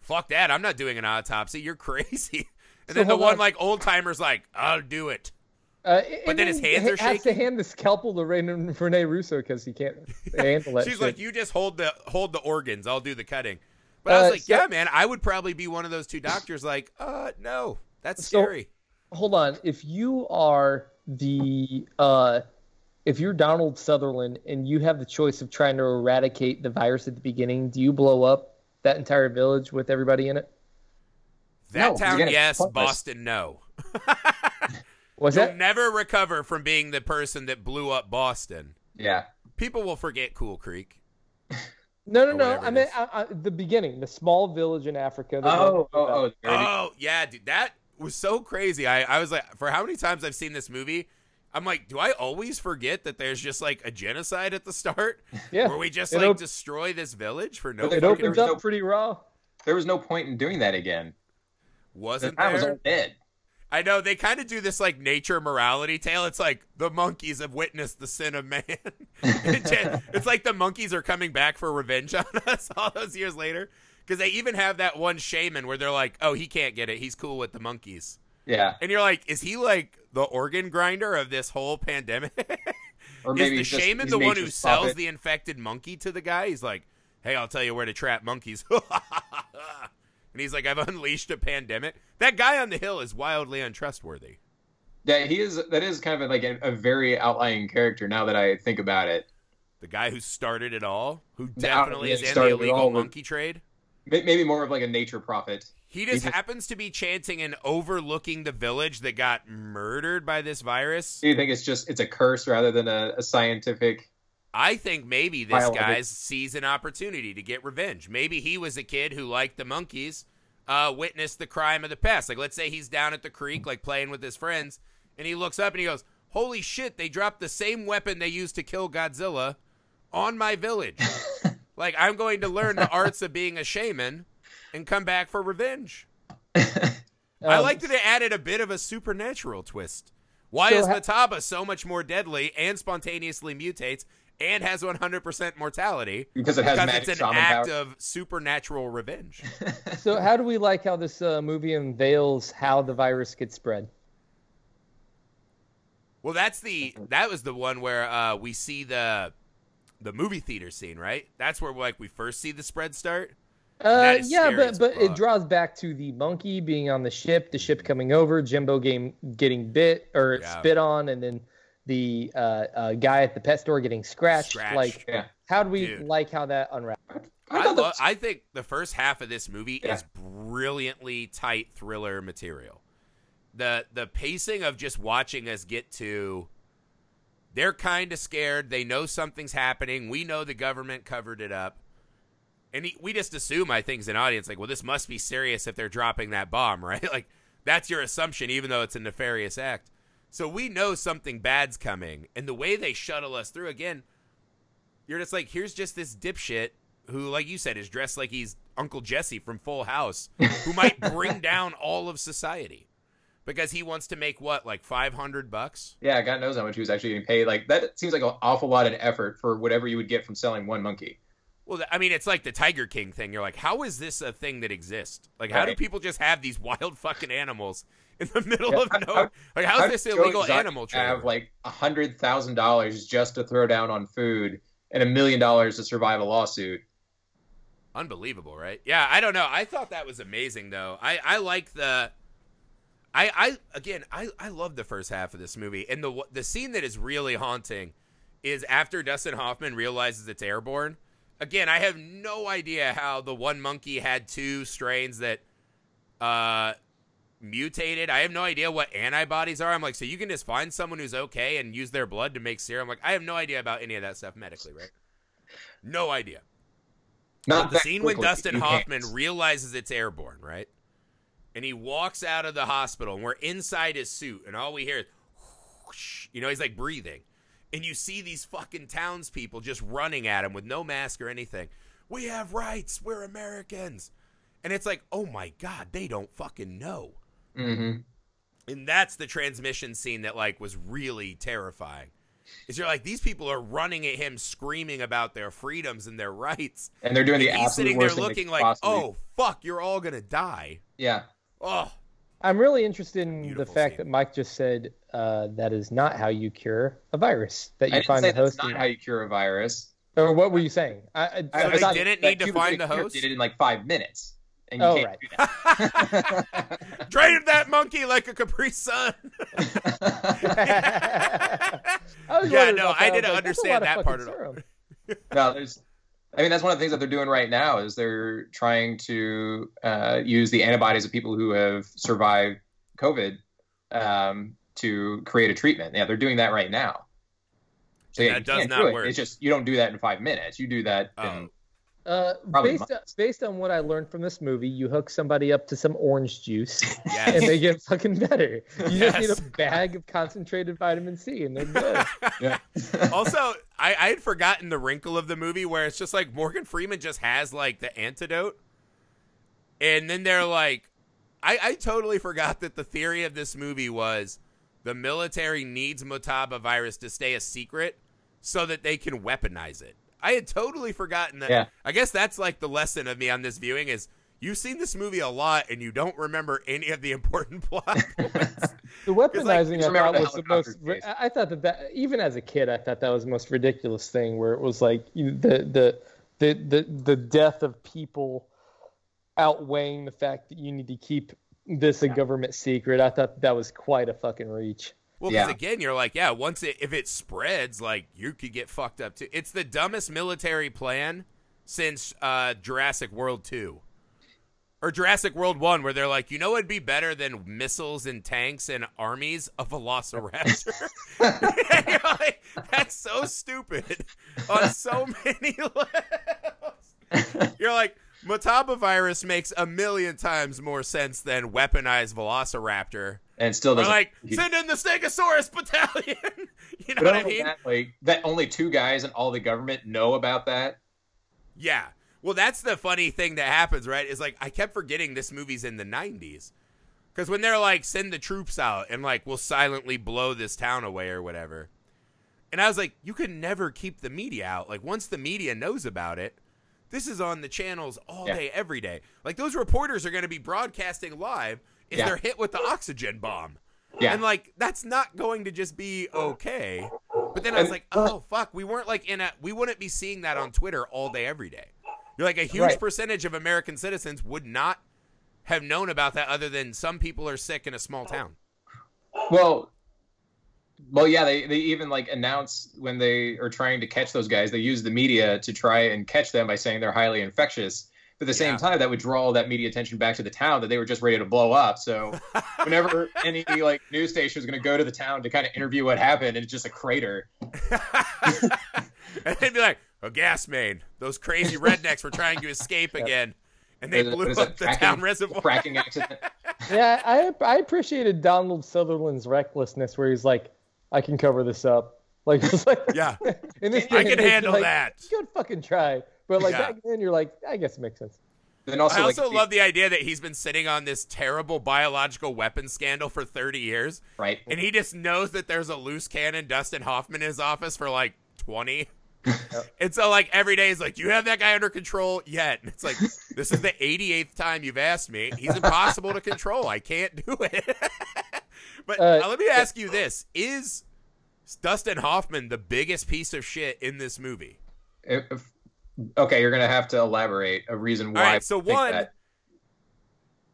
fuck that, I'm not doing an autopsy. You're crazy. And So then the one on. like old timer's like, I'll do it. uh, but then his hands he are has to hand the scalpel to Rene, Russo because he can't handle that. She's shit. like, you just hold the hold the organs. I'll do the cutting. But I Uh, was like, so- yeah, man, I would probably be one of those two doctors. Like, uh, no, that's So- scary. hold on if you are the uh if you're donald sutherland and you have the choice of trying to eradicate the virus at the beginning do you blow up that entire village with everybody in it That No, 'cause town, yes. Boston, no. was You'll that never recover from being the person that blew up Boston. Yeah. People will forget Cool Creek. No, no, no. I it mean. I, I, the beginning, the small village in Africa. that Oh, oh, oh, Oh yeah, dude, that was so crazy. I, I was like, for how many times I've seen this movie, I'm like, do I always forget that there's just like a genocide at the start, yeah. where we just It like op- destroy this village for no But It fucking opens was up no- pretty raw. there was no point in doing that again. The wasn't was there? all dead. I know they kind of do this like nature morality tale. It's like the monkeys have witnessed the sin of man. It's like the monkeys are coming back for revenge on us all those years later. Because they even have that one shaman where they're like, "Oh, he can't get it. He's cool with the monkeys." Yeah, And you're like, "Is he like the organ grinder of this whole pandemic?" or maybe Is the just- shaman the one who sells puppet. the infected monkey to the guy? He's like, "Hey, I'll tell you where to trap monkeys." And he's like, "I've unleashed a pandemic." That guy on the hill is wildly untrustworthy. Yeah, he is. That is kind of like a, a very outlying character. Now that I think about it, The guy who started it all, who definitely is he in the illegal with- monkey trade. Maybe more of like a nature prophet. He just just- happens to be chanting and overlooking the village that got murdered by this virus. Do you think it's just it's a curse rather than a, a scientific? I think maybe this guy sees an opportunity to get revenge. Maybe he was a kid who liked the monkeys, uh, witnessed the crime of the past. Like, let's say he's down at the creek, like playing with his friends, and he looks up and he goes, "Holy shit! They dropped the same weapon they used to kill Godzilla on my village. like, I'm going to learn the arts of being a shaman and come back for revenge." I Um, like that it added a bit of a supernatural twist. Why So is ha- Motaba so much more deadly and spontaneously mutates and has 100% mortality? because it has Because magic it's an shaman act power. of supernatural revenge. So, how do we like how this uh, movie unveils how the virus gets spread? well, that's the that was the one where uh, we see the the movie theater scene, right? That's where like we first see the spread start. Uh, yeah, scary but as but it draws back to the monkey being on the ship, the ship coming over, Jimbo game getting bit or Yeah. spit on, and then the uh, uh, guy at the pet store getting scratched. Scratched. Like, Yeah, how do we Dude. like how that unravels? I, I, lo- that- I think the first half of this movie Yeah. is brilliantly tight thriller material. The the pacing of just watching us get to they're kind of scared. They know something's happening. We know the government covered it up. And he, we just assume, I think, as an audience, like, well, this must be serious if they're dropping that bomb, right? Like, that's your assumption, even though it's a nefarious act. So we know something bad's coming. And the way they shuttle us through, again, you're just like, here's just this dipshit who, like you said, is dressed like he's Uncle Jesse from Full House, who might bring down all of society because he wants to make what, like 500 bucks? yeah, God knows how much he was actually getting paid. Like that seems like an awful lot of effort for whatever you would get from selling one monkey. Well, I mean, it's like the Tiger King thing. You're like, how is this a thing that exists? Like, how do people just have these wild fucking animals in the middle Yeah, of how- no? how- like, how's How this illegal animal trade? Have like a hundred thousand dollars just to throw down on food and a million dollars to survive a lawsuit. Unbelievable, right? Yeah, I don't know. I thought that was amazing, though. I I like the. I, I again I, I love the first half of this movie and the the scene that is really haunting is after Dustin Hoffman realizes it's airborne. Again, I have no idea how the one monkey had two strains that uh mutated. I have no idea what antibodies are. I'm like, so you can just find someone who's okay and use their blood to make serum. Like, I have no idea about any of that stuff medically, right? No idea. Not the scene when Dustin you Hoffman can't. realizes it's airborne, right? And he walks out of the hospital, and we're inside his suit, and all we hear is, whoosh, you know, he's like breathing. And you see these fucking townspeople just running at him with no mask or anything. We have rights. We're Americans. And it's like, oh my God, they don't fucking know. Mhm. And that's the transmission scene that like was really terrifying. Is you're like these people are running at him, screaming about their freedoms and their rights. And they're doing the And he's absolute sitting there worst thing looking could like, possibly- oh fuck, you're all gonna die. yeah. Oh, I'm really interested in Beautiful the fact scene. that Mike just said uh, that is not how you cure a virus. That I you didn't find say the host, that's not how you cure a virus. or what were you saying? I, I, I- So I they didn't need to find the host? Did it in like five minutes. And you Oh, can't right. do that. drain that monkey like a Capri Sun. I Yeah, no, I didn't like, understand that part fucking at all. no, there's. I mean, that's one of the things that they're doing right now is they're trying to uh, use the antibodies of people who have survived COVID um, to create a treatment. Yeah, they're doing that right now. So yeah, That does can't not do it. work. It's just you don't do that in five minutes. You do that Oh. in Uh, based on, based on what I learned from this movie, you hook somebody up to some orange juice, Yes. and they get fucking better. You just need a bag of concentrated vitamin C, and they're good. Yeah. also, I, I had forgotten the wrinkle of the movie where it's just like Morgan Freeman just has like the antidote. And then they're like, I, I totally forgot that the theory of this movie was the military needs Motaba virus to stay a secret so that they can weaponize it. I had totally forgotten that. Yeah. I guess that's like the lesson of me on this viewing is you've seen this movie a lot and you don't remember any of the important plot points. The weaponizing just I thought the was the most. ri- chase. I I thought that, that even as a kid, I thought that was the most ridiculous thing. Where it was like the the the the, the death of people outweighing the fact that you need to keep this a government secret. I thought that was quite a fucking reach. Well, because Yeah. again, you're like, yeah, once it if it spreads, like you could get fucked up too. It's the dumbest military plan since uh, Jurassic World two or Jurassic World one, where they're like, you know, it'd be better than missiles and tanks and armies of Velociraptor. You're like, that's so stupid on so many levels. You're like, Motaba virus makes a million times more sense than weaponized Velociraptor. and still Or doesn't. like, send in the Stegosaurus battalion. you know what I mean? that, like that, only two guys in all the government know about that. Yeah. Well, that's the funny thing that happens, right? Is like I kept forgetting this movie's in the '90s because when they're like, send the troops out and like we'll silently blow this town away or whatever. And I was like, you could never keep the media out. Like once the media knows about it, this is on the channels all Yeah. day, every day. Like those reporters are going to be broadcasting live if Yeah. they're hit with the oxygen bomb. Yeah. And like that's not going to just be okay. But then I was like, uh, oh fuck, we weren't like in a we wouldn't be seeing that on Twitter all day every day. You're like a huge Right. percentage of American citizens would not have known about that other than some people are sick in a small town. Well, well, yeah. They they even like announce when they are trying to catch those guys. They use the media to try and catch them by saying they're highly infectious. But at the same Yeah. time, that would draw all that media attention back to the town that they were just ready to blow up. So whenever any like news station is going to go to the town to kind of interview what happened, it's just a crater. and they'd be like, a gas main. Those crazy rednecks were trying to escape again. And they What is it- blew what is it, up the fracking- town reservoir. Fracking accident. Yeah, I I appreciated Donald Sutherland's recklessness, where he's like, "I can cover this up." Like, it's like Yeah. in this I can handle like, that. Good fucking try, but like Yeah. back then, you're like, I guess it makes sense. Then also, I like, also love the idea that he's been sitting on this terrible biological weapons scandal for 30 years, right. and he just knows that there's a loose cannon Dustin Hoffman in his office for like 20. and so, like, every day he's like, Do You have that guy under control yet? And it's like, This is the 88th time you've asked me. He's impossible to control. I can't do it. but Uh, uh, let me ask you this Is Dustin Hoffman the biggest piece of shit in this movie? If- if- okay, you're gonna have to elaborate a reason why. All right, so I think one, that.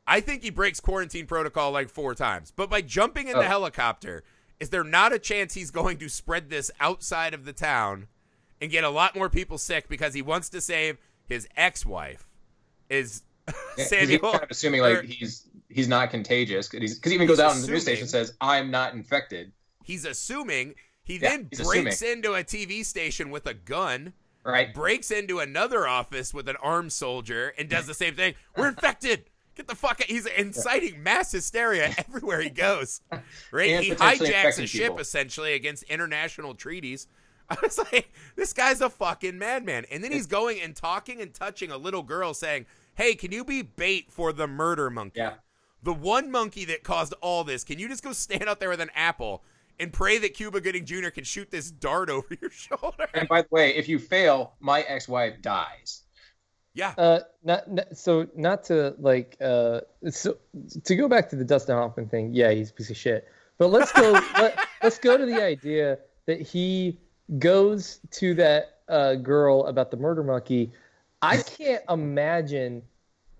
I think he breaks quarantine protocol like four times. But by jumping in the Oh. helicopter, is there not a chance he's going to spread this outside of the town and get a lot more people sick because he wants to save his ex-wife? Is Yeah, 'cause he's Samuel? kind of assuming like or- he's he's not contagious because he even goes He's out on the news station and says I'm not infected. He's assuming. He Yeah, then breaks into a TV station with a gun, Right? breaks into another office with an armed soldier, and does the same thing. We're infected. Get the fuck out. He's inciting mass hysteria everywhere he goes. Right? He hijacks a ship people. essentially against international treaties. I was like, this guy's a fucking madman. And then he's going and talking and touching a little girl saying, Hey, can you be bait for the murder monkey? Yeah. The one monkey that caused all this. Can you just go stand out there with an apple and pray that Cuba Gooding Jr. can shoot this dart over your shoulder? And by the way, if you fail, my ex-wife dies. Yeah. Uh, not, not so not to like uh, so to go back to the Dustin Hoffman thing. Yeah, he's a piece of shit. But let's go. let, let's go to the idea that he goes to that uh, girl about the murder monkey. I can't imagine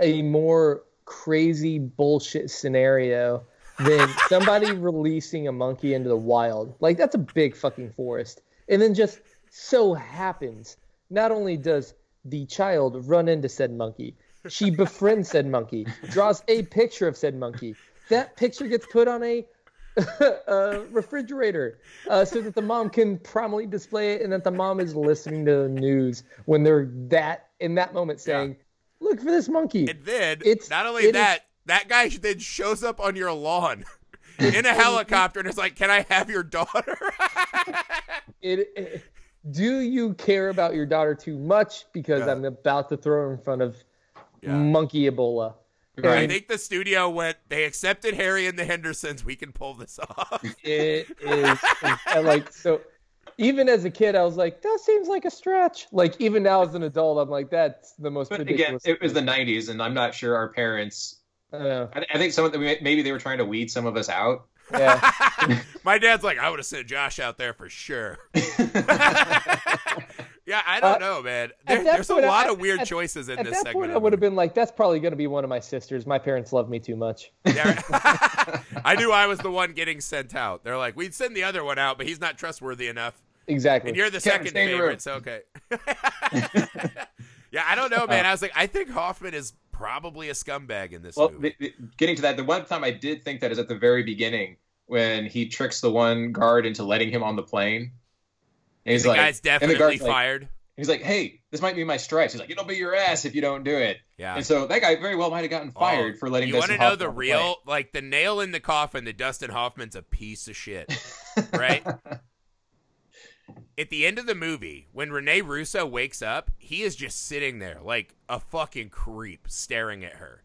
a more crazy bullshit scenario than somebody releasing a monkey into the wild. Like that's a big fucking forest, and then just so happens not only does the child run into said monkey, she befriends said monkey, draws a picture of said monkey. That picture gets put on a uh, refrigerator uh, so that the mom can prominently display it and that the mom is listening to the news when they're that in that moment saying, "Look for this monkey." And then, It's- not only it is- that, that guy then shows up on your lawn in a helicopter and is like, "Can I have your daughter?" It, it- do you care about your daughter too much? Because Yeah. I'm about to throw her in front of Yeah. monkey Ebola. I think the studio went. They accepted Harry and the Hendersons. We can pull this off. It is like so. Even as a kid, I was like, "That seems like a stretch." Like even now as an adult, I'm like, "That's the most But again, ridiculous." it was the '90s, and I'm not sure our parents. I know. I, I think some of them maybe they were trying to weed some of us out. Yeah. My dad's like, I would have sent Josh out there for sure. yeah, I don't Uh, know, man. There, that there's a lot I- of weird at- choices in At this that segment. point, I would have been like, "That's probably going to be one of my sisters." My parents love me too much. movie. Yeah. I knew I was the one getting sent out. They're like, we'd send the other one out, but he's not trustworthy enough. Exactly. And you're the second stay favorite, so okay. yeah, I don't know, man. Uh, I was like, I think Hoffman is probably a scumbag in this well, movie. the, the, getting to that, the one time I did think that is at the very beginning when he tricks the one guard into letting him on the plane. And he's the like, guy's and the definitely guard's like- fired. he's like, "Hey, this might be my stripes." He's like, "It'll be your ass if you don't do it." Yeah. And so that guy very well might have gotten oh, fired Oh, for letting. You want to know the real, like the nail in the coffin that Dustin Hoffman's a piece of shit, right? At the end of the movie, when Rene Russo wakes up, he is just sitting there like a fucking creep staring at her.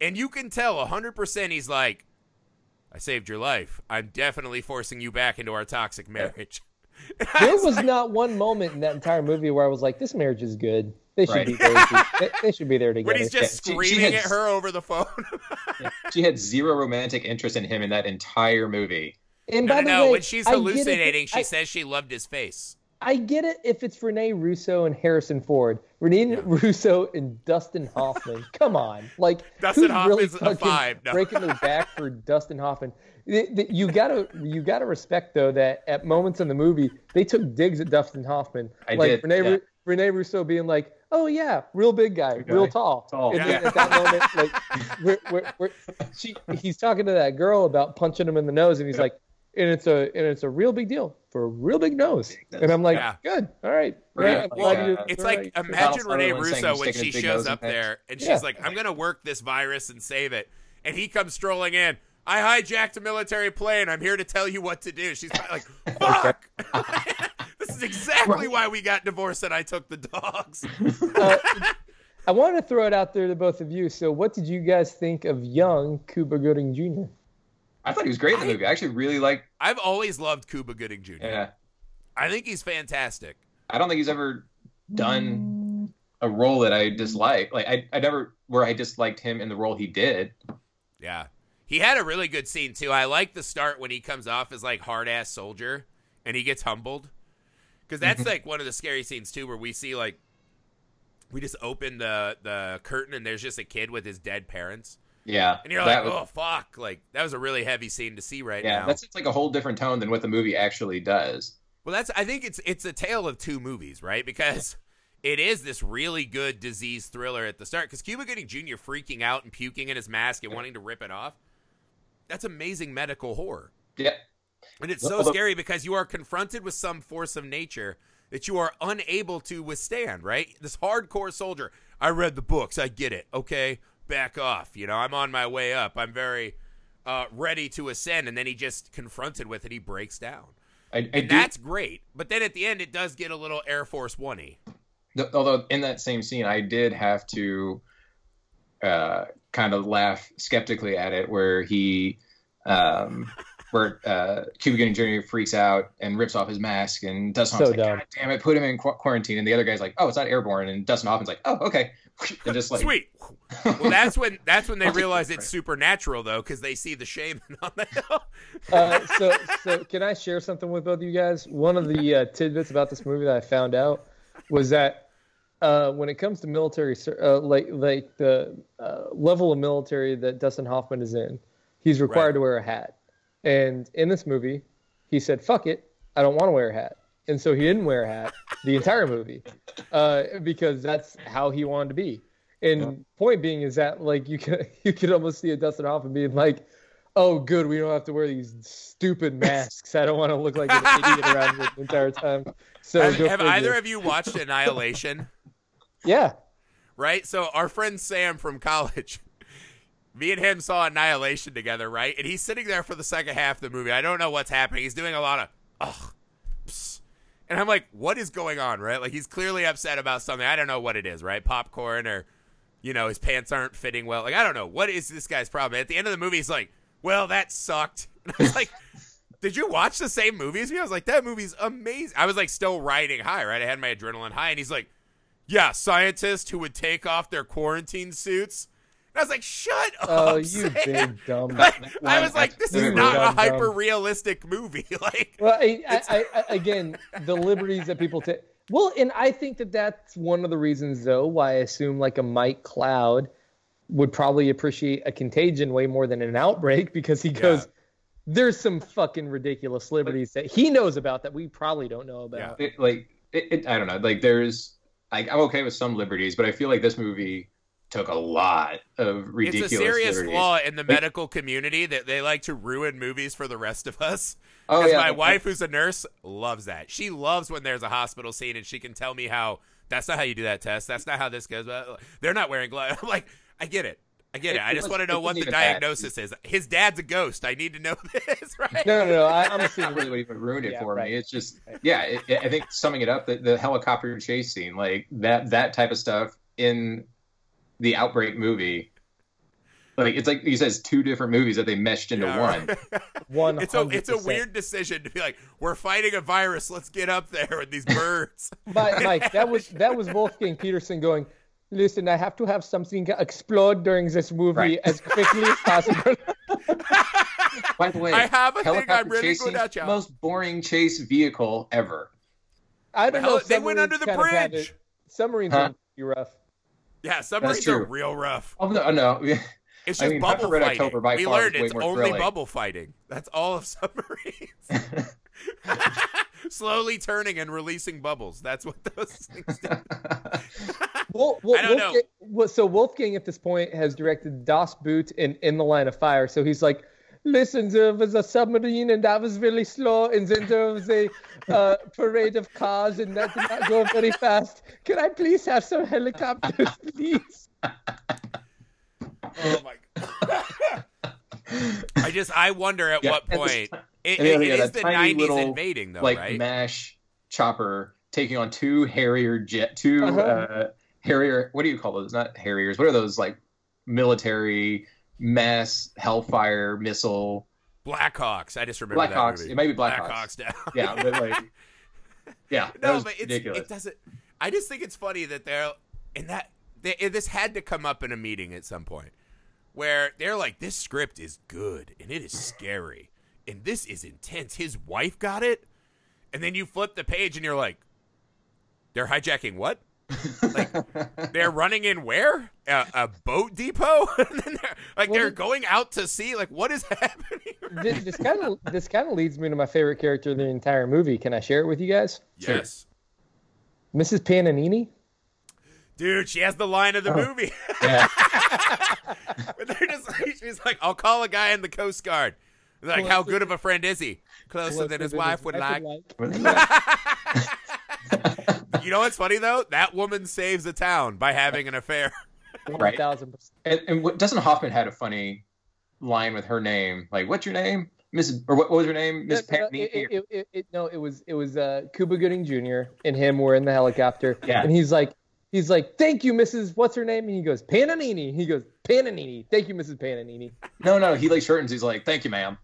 And you can tell 100% he's like, I saved your life. I'm definitely forcing you back into our toxic marriage. there was not one moment in that entire movie where I was like, "This marriage is good. They should Right. be there. they, they should be there together." when he's just Yeah, she- she screaming had- at her over the phone. she had zero romantic interest in him in that entire movie. And no, by no, the no. way, when she's I get it hallucinating, she I, says she loved his face. I get it if it's Rene Russo and Harrison Ford. Rene Russo and Dustin Hoffman. Come on, like Dustin who's really Hoffman's a fucking five, no. breaking their back for Dustin Hoffman. Th- th- You gotta, you gotta respect though that at moments in the movie they took digs at Dustin Hoffman, I like did, Rene, yeah. Rene Russo being like, "Oh yeah, real big guy, Big guy. real tall." Tall. Yeah. at that moment, like, we're, we're, we're, she, he's talking to that girl about punching him in the nose, and he's Yep. like, "And it's a, and it's a real big deal for a real big nose." And I'm like, Yeah. "Good, all right." Right. Yeah, Well, glad you- uh, It's like right. imagine Renee Rene Russo when she shows up things. there and she's Yeah. like, "I'm gonna work this virus and save it," and he comes strolling in. I hijacked a military plane. I'm here to tell you what to do. She's like, "Fuck." this is exactly why we got divorced and I took the dogs. Uh, I want to throw it out there to both of you. So, what did you guys think of young Cuba Gooding Jr.? I thought he was great in the I- movie. I actually really like. I've always loved Cuba Gooding Jr. Yeah, I think he's fantastic. I don't think he's ever done a role that I dislike. Like I, I never where I disliked him in the role he did. Yeah. He had a really good scene too. I like the start when he comes off as like hard ass soldier and he gets humbled. Cuz that's like one of the scary scenes too where we see like we just open the the curtain and there's just a kid with his dead parents. Yeah, And you're like, was- "Oh fuck." Like that was a really heavy scene to see right yeah, now. that's it's like a whole different tone than what the movie actually does. Well, that's I think it's it's a tale of two movies, right? Because it is this really good disease thriller at the start. Because Cuba Gooding Jr. freaking out and puking in his mask and wanting to rip it off. That's amazing medical horror. Yeah, And it's so scary because you are confronted with some force of nature that you are unable to withstand, right? This hardcore soldier. I read the books. I get it. Okay, back off. You know, I'm on my way up. I'm very uh, ready to ascend. And then he just confronted with it. He breaks down. I, I And do. that's great. But then at the end, it does get a little Air Force One y. although in that same scene, I did have to uh, kind of laugh skeptically at it, where he, um, where uh, Cuba Gooding Jr. freaks out and rips off his mask, and Dustin So Hoffman's like, dumb. "God damn it, put him in qu- quarantine," and the other guy's like, "Oh, it's not airborne," and Dustin Hoffman's like, "Oh, okay," and just like, Sweet. Well, that's when that's when they realize it's supernatural though, because they see the shaman on the hill. Uh, so, so can I share something with both of you guys? One of the uh, tidbits about this movie that I found out was that uh, when it comes to military, ser- uh, like like the uh, level of military that Dustin Hoffman is in, he's required Right. to wear a hat. And in this movie, he said, "Fuck it, I don't want to wear a hat," and so he didn't wear a hat the entire movie uh, because that's how he wanted to be. And point being is that like you could you could almost see it a Dustin Hoffman being like, "Oh, good, we don't have to wear these stupid masks. I don't want to look like an idiot around here the entire time." So have have either of you watched Annihilation? yeah, right? So our friend Sam from college, me and him saw Annihilation together, right? And he's sitting there for the second half of the movie. I don't know what's happening. He's doing a lot of ugh, psst. And I'm like, what is going on, right? Like he's clearly upset about something. I don't know what it is, right? Popcorn or, you know, his pants aren't fitting well. Like I don't know what is this guy's problem. At the end of the movie, he's like, well, that sucked. And I was like. Did you watch the same movie as me? I was like, that movie's amazing. I was like still riding high, right? I had my adrenaline high, and he's like, yeah, scientists who would take off their quarantine suits. And I was like, shut oh, up. Oh, you Sam. big dumb. Like, I was like, this is not dumb, a hyper realistic movie. Like, Well, I, I, I, again, the liberties that people take. Well, and I think that that's one of the reasons, though, why I assume like a Mike Cloud would probably appreciate a contagion way more than an outbreak because he goes, "There's some fucking ridiculous liberties that he knows about that we probably don't know about." it, like it, it, I don't know. Like there's like I'm okay with some liberties, but I feel like this movie took a lot of ridiculous it's a serious liberties. flaw in the medical community that they like to ruin movies for the rest of us. Oh yeah, my but- wife, who's a nurse, loves that. She loves when there's a hospital scene and she can tell me how that's not how you do that test. That's not how this goes. But they're not wearing gloves. I'm like, I get it. I get it. It- I just was- want to know what the even that. diagnosis is. His dad's a ghost. I need to know this, right? No, no, no. I, I'm That's assuming. really what even ruined it Yeah, for right. me. It's just yeah. It, it- I think summing it up, the, the helicopter chase scene, like that that type of stuff in the outbreak movie. Like it's like he says, two different movies that they meshed into Yeah, one. right. One. It's a it's a weird decision to be like, we're fighting a virus. Let's get up there with these birds. but Mike, that was that was Wolfgang Petersen going. Listen, I have to have something explode during this movie Right. as quickly as possible. By the way, I have a thing helicopter I'm really chase good at, Joe. most boring chase vehicle ever. I don't Hell, know. they went under the submarines kind of had bridge. Submarines Huh? are pretty rough. Yeah, submarines are real rough. Oh no, no. It's I just mean, bubble Red fighting. October by we far learned it's only thrilling. bubble fighting. That's all of submarines. Slowly turning and releasing bubbles. That's what those things do. Well, well, I don't know. Well, so Wolfgang at this point has directed Das Boot in In the Line of Fire. So he's like, listen, there was a submarine and that was really slow, and then there was a uh, parade of cars and that did not go very fast. Can I please have some helicopters, please? Oh my god. I just I wonder at Yeah, what point this- it, it yeah, is that the nineties little, invading though, like right? mash chopper taking on two Harrier jet, 2 Uh-huh. uh, Harrier. What do you call those? Not Harriers. What are those like military mass Hellfire missile? Blackhawks. I just remember that Blackhawks. It might be Blackhawks. Blackhawks down. Yeah, but like, yeah, no, but it's, it doesn't. I just think it's funny that they're and that they, this had to come up in a meeting at some point where they're like, "This script is good and it is scary and this is intense." His wife got it, and then you flip the page and you're like, "They're hijacking what?" Like they're running in where a, a boat depot and then they're like Well, they're going out to sea like what is happening This, this kind of this kind of leads me to my favorite character in the entire movie. Can I share it with you guys? Sure. yes Mrs. Pananini. dude she has the line of the Oh. movie yeah, But they're just like, she's like, I'll call a guy in the Coast Guard. And they're like, how good of a friend is he? Closer than his wife would like. You know what's funny though? That woman saves a town by having an affair. Right. 1000%. and, and what, doesn't Hoffman had a funny line with her name? Like, what's your name, Mrs. Or what, what was her name, Miss No, no, Patney? it, it, it, it, no, it was it was uh, Cuba Gooding Jr. and him were in the helicopter, Yeah. and he's like he's like, "Thank you, Mrs. What's her name?" And he goes, "Pananini." He goes, "Pananini." Thank you, Mrs. Pananini. No, no, he like shortens. He's like, "Thank you, ma'am."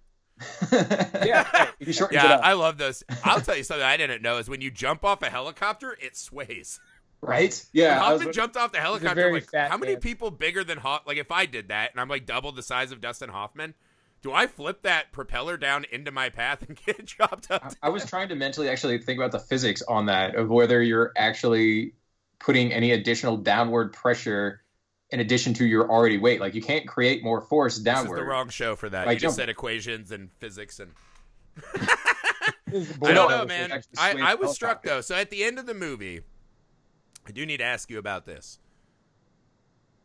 Yeah. he shortens it Yeah, up, I love those. I'll tell you something I didn't know is when you jump off a helicopter, it sways. right? Yeah, When I was- Hoffman jumped off the helicopter. like, fat how many man. people bigger than Hoff? Like, if I did that and I'm like double the size of Dustin Hoffman, do I flip that propeller down into my path and get chopped up? I was trying to mentally actually think about the physics on that of whether you're actually putting any additional downward pressure in addition to your already weight. Like you can't create more force downward. This is the wrong show for that. By you just said equations and physics and I don't know, man. I, I was struck though. So at the end of the movie, I do need to ask you about this.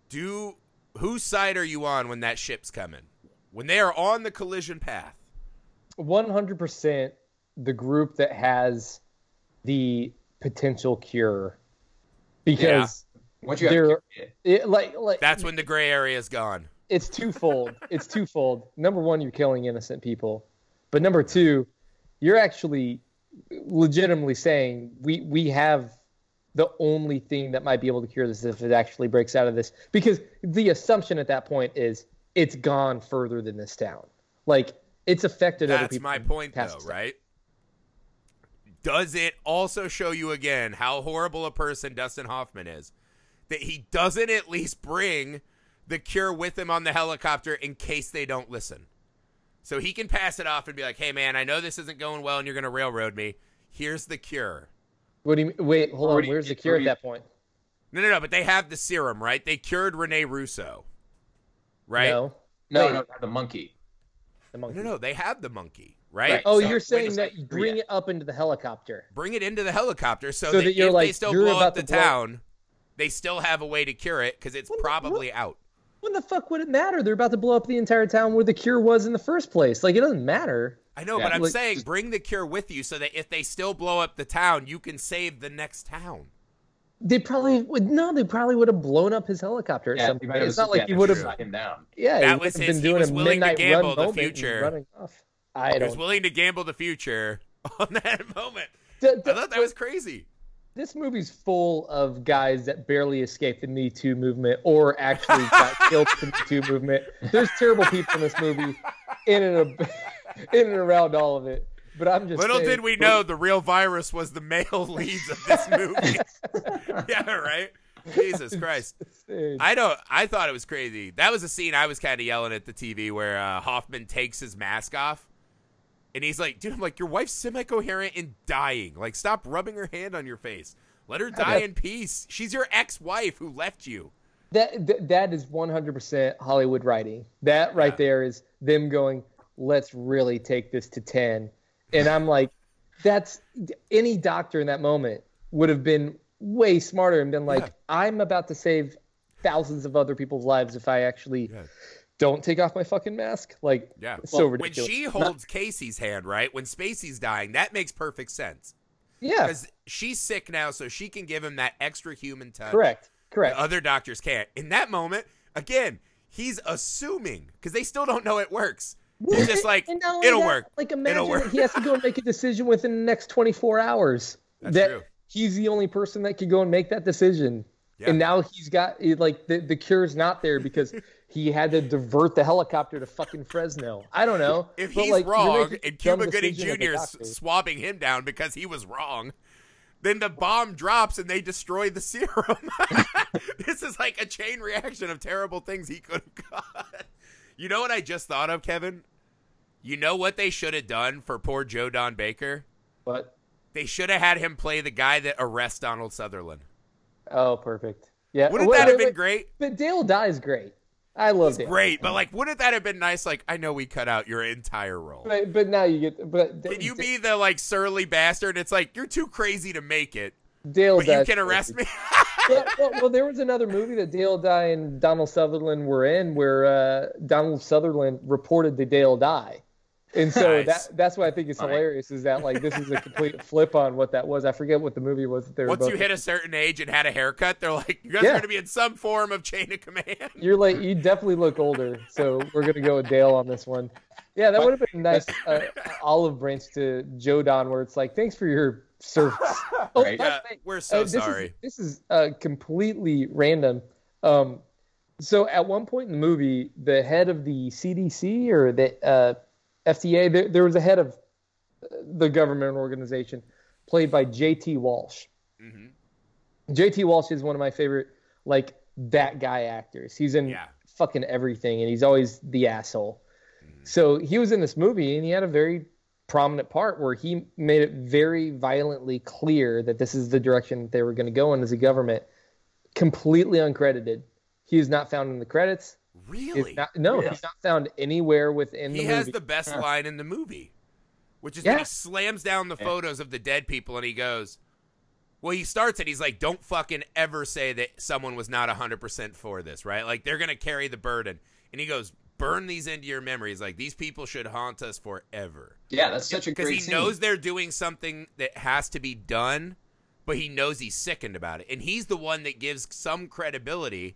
Do whose side are you on when that ship's coming? When they are on the collision path? One hundred percent the group that has the potential cure, because Once you have There- it, It, like like That's when the gray area is gone. it's twofold. it's twofold. Number one, you're killing innocent people, but number two, you're actually legitimately saying we we have the only thing that might be able to cure this if it actually breaks out of this. Because the assumption at that point is it's gone further than this town. Like it's affected other people. That's my point, though, this. right? Does it also show you again how horrible a person Dustin Hoffman is? That he doesn't at least bring the cure with him on the helicopter in case they don't listen. So he can pass it off and be like, hey, man, I know this isn't going well and you're going to railroad me. Here's the cure. What do you mean? Wait, hold Or on. you- Where's the cure do at that point? No, no, no, but they have the serum, right? They cured Rene Russo. Right? No. no, Wait, no, the monkey. the monkey. no, no, they have the monkey, right? Right. Oh, So- you're saying that you bring Yeah. it up into the helicopter. bring it into the helicopter so, So that, that you're if they like, still you're blow up about the to blow- town, they still have a way to cure it because it's What the- probably out. When the fuck would it matter? They're about to blow up the entire town where the cure was in the first place. Like it doesn't matter. I know, Yeah, but I'm like, saying just- bring the cure with you so that if they still blow up the town, you can save the next town. They probably would no. They probably would have blown up his helicopter at Yeah, some he point. might have- It's not like yeah, he would have. true. him down. Yeah, That he was would have his- been he doing was a willing to midnight gamble run the future. running off. I He was willing to gamble the future on that moment. D- I d- thought that was crazy. This movie's full of guys that barely escaped the Me Too movement or actually got killed in the Me Too movement. There's terrible people in this movie, in and ab- in and around all of it. But I'm just Little saying, did we know the real virus was the male leads of this movie. yeah, right? Jesus Christ. I don't. I thought it was crazy. That was a scene I was kind of yelling at the TV where uh, Hoffman takes his mask off, and he's like, "Dude, I'm like, your wife's semi-coherent and dying. Like, stop rubbing her hand on your face. Let her die in peace. She's your ex-wife who left you." That th- that is 100% Hollywood writing. That right Yeah. there is them going, "Let's really take this to 10." And I'm like, that's any doctor in that moment would have been way smarter and been like, Yeah. "I'm about to save thousands of other people's lives if I actually Yeah. Don't take off my fucking mask." Like, Yeah. so when ridiculous. she holds Casey's hand, right? When Spacey's dying, that makes perfect sense yeah, because she's sick now, so she can give him that extra human touch. correct, correct. other doctors can't. In that moment, again, he's assuming because they still don't know it works. He's just like, And not only it'll that, work. Like imagine It'll work. he has to go and make a decision within the next 24 hours. That's that true. he's the only person that could go and make that decision. Yeah. And now he's got like the the cure's not there because he had to divert the helicopter to fucking Fresno. I don't know. If but, he's like, wrong and Cuba Gooding Jr. is swabbing him down because he was wrong, then the bomb drops and they destroy the serum. this is like a chain reaction of terrible things he could have got. You know what I just thought of, Kevin? You know what they should have done for poor Joe Don Baker? But They should have had him play the guy that arrests Donald Sutherland. oh, perfect. Yeah. Wouldn't Wait, that wait, have been wait. great? But Dale Dye is great. I love Dale. Great, but like, wouldn't that have been nice? Like, I know we cut out your entire role. But, but now you get. But Can you be the like surly bastard? It's like you're too crazy to make it, Dale but you can arrest perfect. me. well, well, well, there was another movie that Dale Dye and Donald Sutherland were in where uh, Donald Sutherland reported to Dale Dye. And so Nice. that that's why I think it's Funny. hilarious is that like this is a complete flip on what that was. I forget what the movie was that they were Once both you hit a certain age and had a haircut, they're like, you guys Yeah. are going to be in some form of chain of command. You're like you definitely look older, so we're gonna go with Dale on this one. Yeah, that would have been nice uh, olive branch to Joe Don, where it's like, thanks for your service. Oh, Right. Yeah, we're so Uh, this sorry. Is, this is uh, completely random. Um, so at one point in the movie, the head of the CDC or the uh, FDA, there, there was a head of the government organization played by J.T. Walsh. Mhm. J.T. Walsh is one of my favorite, like that guy actors. He's in Yeah. fucking everything, and he's always the asshole. Mm-hmm. So he was in this movie, and he had a very prominent part where he made it very violently clear that this is the direction that they were going to go in as a government. Completely uncredited. He is not found in the credits. He's Really? not, no, Yeah. he's not found anywhere within the movie. he the has the best Yeah. line in the movie, which is Yeah. when he slams down the Yeah. photos of the dead people and he goes, well, he starts it. He's like, don't fucking ever say that someone was not 100% for this, right? Like, they're going to carry the burden. And he goes, burn these into your memories. Like, these people should haunt us forever. Yeah, that's such a because he scene. knows they're doing something that has to be done but he knows he's sickened about it. And he's the one that gives some credibility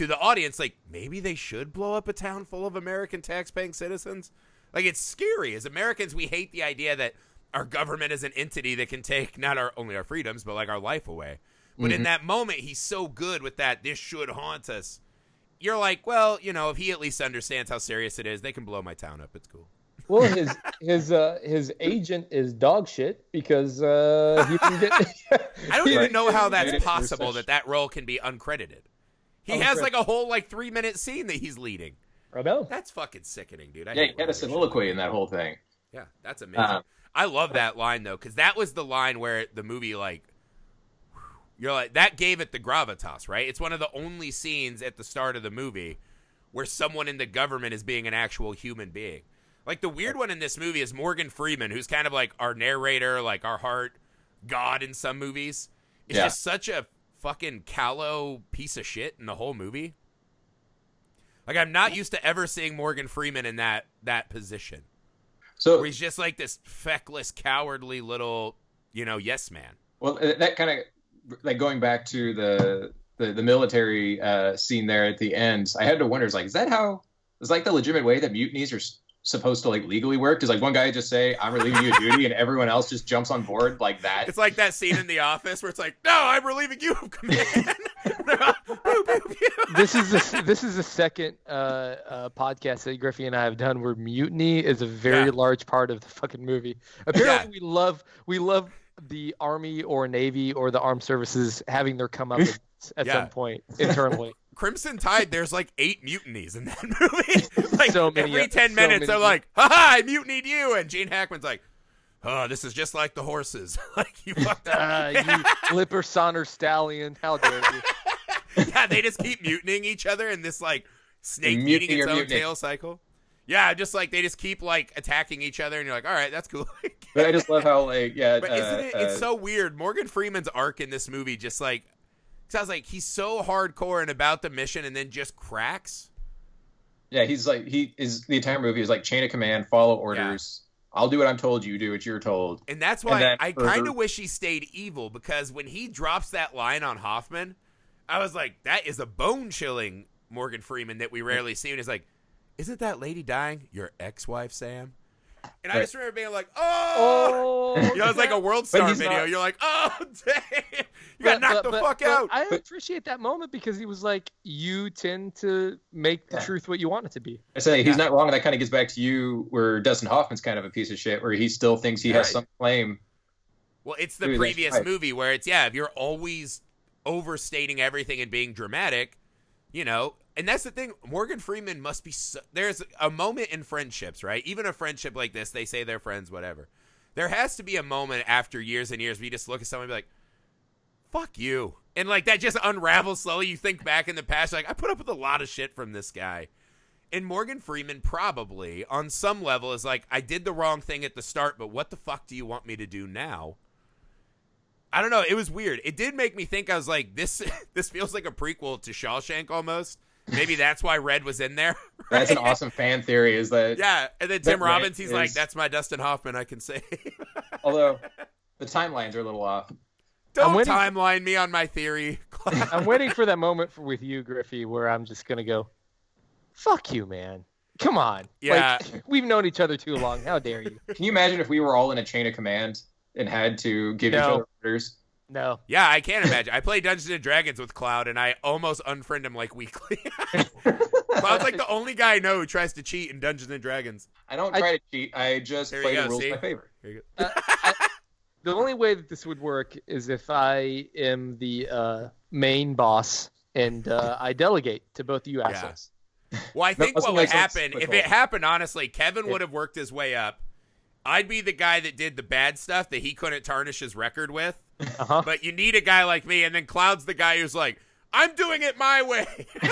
to the audience like maybe they should blow up a town full of American taxpaying citizens. Like it's scary. As Americans, we hate the idea that our government is an entity that can take not our only our freedoms, but like our life away. But in Mhm. that moment, he's so good with that. This should haunt us. You're like, well, you know, if he at least understands how serious it is, they can blow my town up. It's cool. Well, his his uh, his agent is dog shit because uh, he didn't get. I don't even know how that's possible such- that that role can be uncredited. He Oh, has crap. like a whole like three minute scene that he's leading. I know. That's fucking sickening, dude. I Yeah, hate he had a when they show soliloquy that. in that whole thing. Yeah, that's amazing. Uh, I love that line though, because that was the line where the movie like you're like that gave it the gravitas, right? It's one of the only scenes at the start of the movie where someone in the government is being an actual human being. Like the weird one in this movie is Morgan Freeman, who's kind of like our narrator, like our heart god in some movies. It's Yeah. just such a fucking callow piece of shit in the whole movie. Like I'm not used to ever seeing Morgan Freeman in that that position So where he's just like this feckless, cowardly little, you know, yes man. Well, uh, that kind of like going back to the the, the military uh, scene there at the end. I had to wonder, is like, is that how? Is like the legitimate way that mutinies are supposed to like legally work? Does like one guy just say, "I'm relieving you of duty," and everyone else just jumps on board like that? It's like that scene in The Office where it's like, no, I'm relieving you of command. This is the, this is the second uh, uh, podcast that Griffey and I have done where mutiny is a very Yeah. large part of the fucking movie. Apparently, we love we love the army or navy or the armed services having their come up at Yeah. some point internally. Crimson Tide, there's like eight mutinies in that movie. like So many- every ten so minutes, they're like, "Ha ha, I mutinied you," and Gene Hackman's like, "Oh, this is just like the horses. like you fucked up." Uh, you Lipizzaner stallion, how dare you? yeah, they just keep mutinying each other in this like snake Mutiny eating its own mutiny. tail cycle. Yeah, just like they just keep like attacking each other, and you're like, all right, that's cool. But I just love how like yeah. but uh, isn't it? It's uh, so weird. Morgan Freeman's arc in this movie just like sounds like he's so hardcore and about the mission, and then just cracks. yeah. He's like he is the entire movie is like chain of command, follow orders. I'll do what I'm told. You do what you're told. And that's why then I kind of wish he stayed evil because when he drops that line on Hoffman, I was like, that is a bone chilling Morgan Freeman that we rarely see. And he's like, isn't that lady dying your ex wife, Sam? And I just remember being like, oh. Oh, You know, it's like a World Star video. not- You're like, oh, damn. You got But- knocked but- the but- fuck but out. I appreciate that moment because he was like, "You tend to make the Yeah. truth what you want it to be." I say he's Yeah. not wrong. and That kind of gets back to you, where Dustin Hoffman's kind of a piece of shit, where he still thinks he has some claim. Well, it's the previous right. movie where it's yeah, if you're always overstating everything and being dramatic, you know, and that's the thing. Morgan Freeman must be. So, there's a moment in friendships, right? Even a friendship like this, they say they're friends, whatever. There has to be a moment after years and years where you just look at someone and be like, "Fuck you," and like that just unravels slowly. You think back in the past, like I put up with a lot of shit from this guy. And Morgan Freeman probably, on some level, is like, I did the wrong thing at the start, but what the fuck do you want me to do now? I don't know. It was weird. It did make me think. I was like, this. This feels like a prequel to Shawshank almost. Maybe that's why Red was in there. That's an awesome fan theory. Is that Yeah, and then Tim Robbins, he's like, "That's my Dustin Hoffman. I can say." although the timelines are a little off. Don't waiting- timeline me on my theory. I'm waiting for that moment for, with you, Griffey, where I'm just gonna go, "Fuck you, man! Come on! Yeah. like, we've known each other too long. How dare you?" Can you imagine if we were all in a chain of command and had to give each other orders? No, yeah, I can't imagine. I play Dungeons and Dragons with Cloud, and I almost unfriend him like weekly. Cloud's like the only guy I know who tries to cheat in Dungeons and Dragons. I don't I- try to cheat. I just play go, the rules see? in my favor. Here you go. Uh, I- the only way that this would work is if I am the uh, main boss and uh, I delegate to both of you Yeah. Well, I think what would happen if it happened honestly, Kevin would have worked his way up. I'd be the guy that did the bad stuff that he couldn't tarnish his record with. Uh-huh. But you need a guy like me, and then Cloud's the guy who's like, "I'm doing it my way."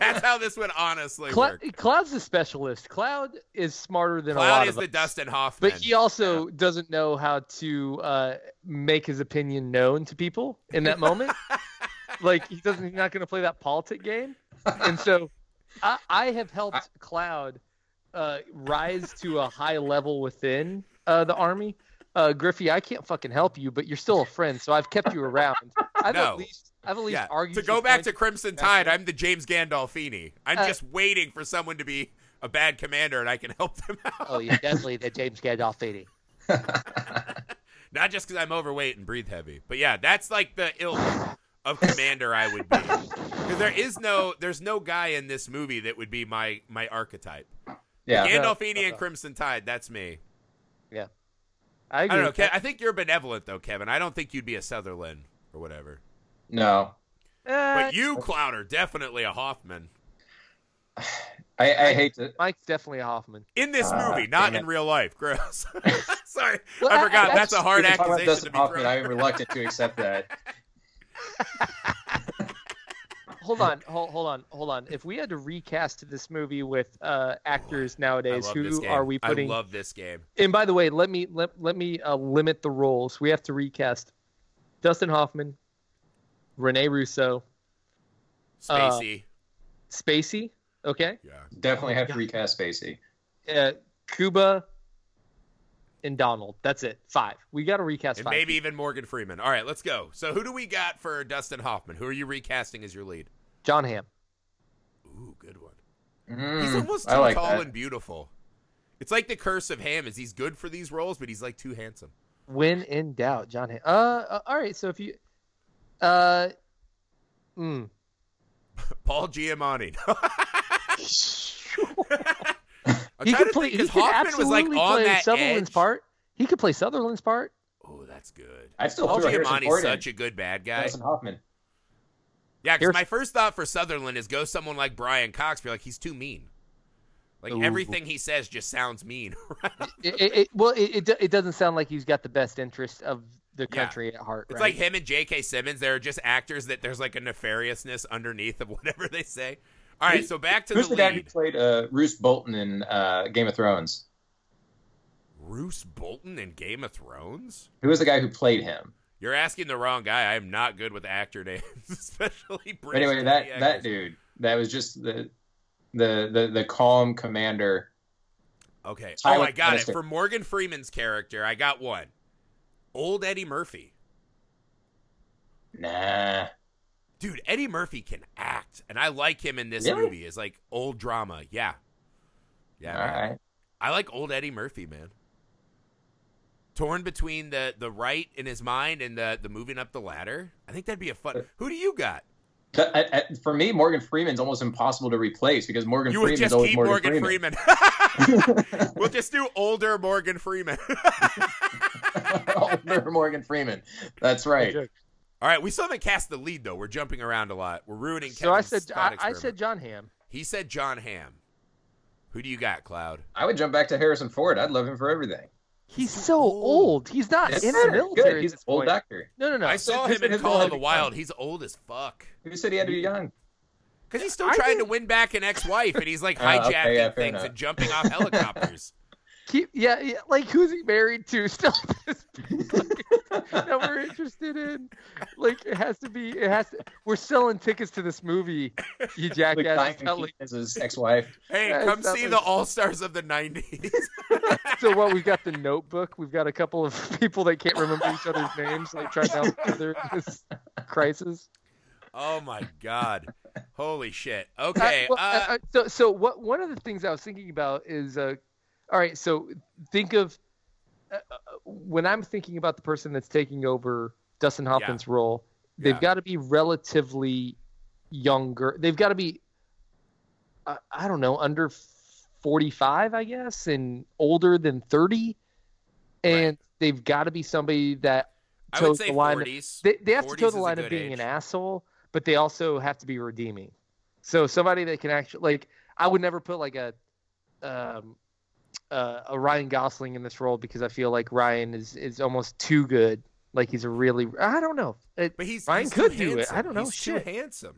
That's how this would honestly work. Cloud's a specialist. Cloud is smarter than a Cloud lot is of the us. Dustin Hoffman. But he also doesn't know how to uh, make his opinion known to people in that moment. like he doesn't. He's not going to play that politic game. And so, I, I have helped Cloud uh, rise to a high level within uh, the army uh, Griffey, I can't fucking help you, but you're still a friend, so I've kept you around. I've No. at least, I've at least Yeah. argued To go back to Crimson Tide, I'm the James Gandolfini. I'm Uh, just waiting for someone to be a bad commander and I can help them out. Oh, you're definitely the James Gandolfini. Not just because I'm overweight and breathe heavy, but yeah, that's like the ilk of commander I would be. Because there is no, there's no guy in this movie that would be my my archetype. Yeah. Gandolfini Yeah. and Crimson Tide, that's me. I I agree. don't know. Ke- I think you're benevolent though, Kevin. I don't think you'd be a Sutherland or whatever. No. Uh, But you, Cloud, are definitely a Hoffman I, I hate to. Mike's definitely a Hoffman. in this Ah, movie, not in real life. Gross. Sorry, Well, I I- forgot. I- that's a hard If you're talking about accusation to be Hoffman, thrown. I am reluctant to accept that. Hold on, hold, hold on, hold on. If we had to recast this movie with uh, actors I nowadays, who are we putting? I love this game. And by the way, let me let, let me uh, limit the roles. We have to recast Dustin Hoffman, Rene Russo, Uh, Spacey. Spacey, okay, yeah. Definitely have to recast Spacey. uh, Cuba, and Donald. That's it. Five. We got to recast And five. maybe even Morgan Freeman. All right, let's go. So who do we got for Dustin Hoffman? Who are you recasting as your lead? Jon Hamm. Ooh, good one. Mm, He's almost too like tall that. and beautiful. It's like the curse of Hamm is he's good for these roles, but he's like too handsome. When in doubt, Jon Hamm. Uh, uh, all right. So if you, uh, mm. Paul Giamatti. He could play. think He because could Hoffman was absolutely like on play that Sutherland's edge. part. He could play Sutherland's part. Oh, that's good. I'd still Paul throw Harrison Giamatti's such a good bad guy. Dustin Hoffman. Yeah, because my first thought for Sutherland is go someone like Brian Cox. Be like, he's too mean. Like Ooh. everything he says just sounds mean. It, it, it, well, it, it doesn't sound like he's got the best interest of the Yeah. country at heart. It's right? like him and J.K. Simmons. They're just actors that there's like a nefariousness underneath of whatever they say. All right, so back to Who's the the guy who played uh, Roose Bolton in uh, Game of Thrones? Roose Bolton in Game of Thrones. Who was the guy who played him? You're asking the wrong guy. I am not good with actor names, especially British. anyway, that actors. that dude, that was just the the the, the calm commander. Okay. Oh, Tyler Oh, I got it. For Morgan Freeman's character, I got one. Old Eddie Murphy. Nah, Dude, Eddie Murphy can act, and I like him in this Really? movie. It's like old drama. Yeah. Yeah. all right. I like old Eddie Murphy, man. Torn between the the right in his mind and the the moving up the ladder. I think that'd be a fun. Uh, who do you got? That- I- I- for me, Morgan Freeman's almost impossible to replace because Morgan you would Freeman's just always keep Morgan, Morgan, Freeman. Freeman. we'll just do older Morgan Freeman. Older Morgan Freeman. That's right. All right, we still haven't cast the lead though. We're jumping around a lot. We're ruining. So I said thought I, I said Jon Hamm. he said Jon Hamm. Who do you got, Cloud? I would jump back to Harrison Ford. I'd love him for everything. He's too so old. old. He's not Yes, in the military. Good. He's an old point. doctor. No, no, no. I saw Who's him in Call of the Wild. become? He's old as fuck. Who said he had to be young? Because he's still I trying think- to win back an ex-wife, and he's like Oh, hijacking okay, yeah, things enough. and jumping off helicopters. Keep, yeah, yeah, like who's he married to? Still, at this point that we're interested in. Like it has to be. It has to. We're selling tickets to this movie. You Like jackass. Diane It's like- Keaton as his ex-wife. Hey, Yeah, come it's see like- the All Stars of the '90s. so what? We've got the Notebook. We've got a couple of people that can't remember each other's names, like trying to help each other in this crisis. oh my god! Holy shit! Okay, Uh, well, uh, uh, uh, so so what? One of the things I was thinking about is, uh, all right. So think of uh, uh, when I'm thinking about the person that's taking over Dustin Hoffman's role. They've Yeah. got to be relatively younger. They've got to be, uh, I don't know, under 45, I guess, and older than 30. And they've got to be somebody that I would toes say the line of- 40s. they, they have to 40s toe the line of being age. an asshole, but they also have to be redeeming. So somebody that can actually like I would never put like a um uh, a Ryan Gosling in this role because I feel like Ryan is is almost too good. Like he's a really I don't know. It, But he's Ryan he's could too do it. I don't know. He's Shit. too handsome.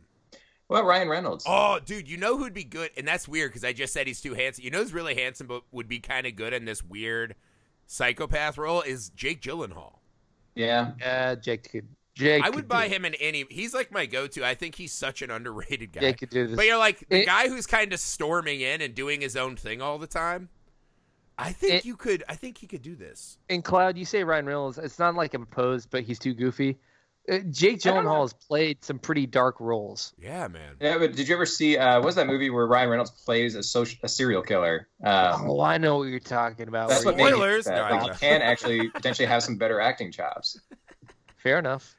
Well, Ryan Reynolds. Oh, dude, you know who'd be good? And that's weird because I just said he's too handsome. You know who's really handsome but would be kind of good in this weird psychopath role is Jake Gyllenhaal. Yeah. uh, Jake could. Jake I would buy him in any. He's like my go-to. I think he's such an underrated guy. Jake could do this. But you're like the It- guy who's kind of storming in and doing his own thing all the time. I think It- you could. I think he could do this. And Cloud, you say Ryan Reynolds. It's not like I'm opposed, but he's too goofy. Uh, Jake I. Gyllenhaal has played some pretty dark roles. Yeah, man. Yeah, but did you ever see? Uh, what was that movie where Ryan Reynolds plays a social, a serial killer? Um, Oh, I know what you're talking about. that's what made me Spoilers! think that. No, like, know. he can actually potentially have some better acting chops. Fair enough.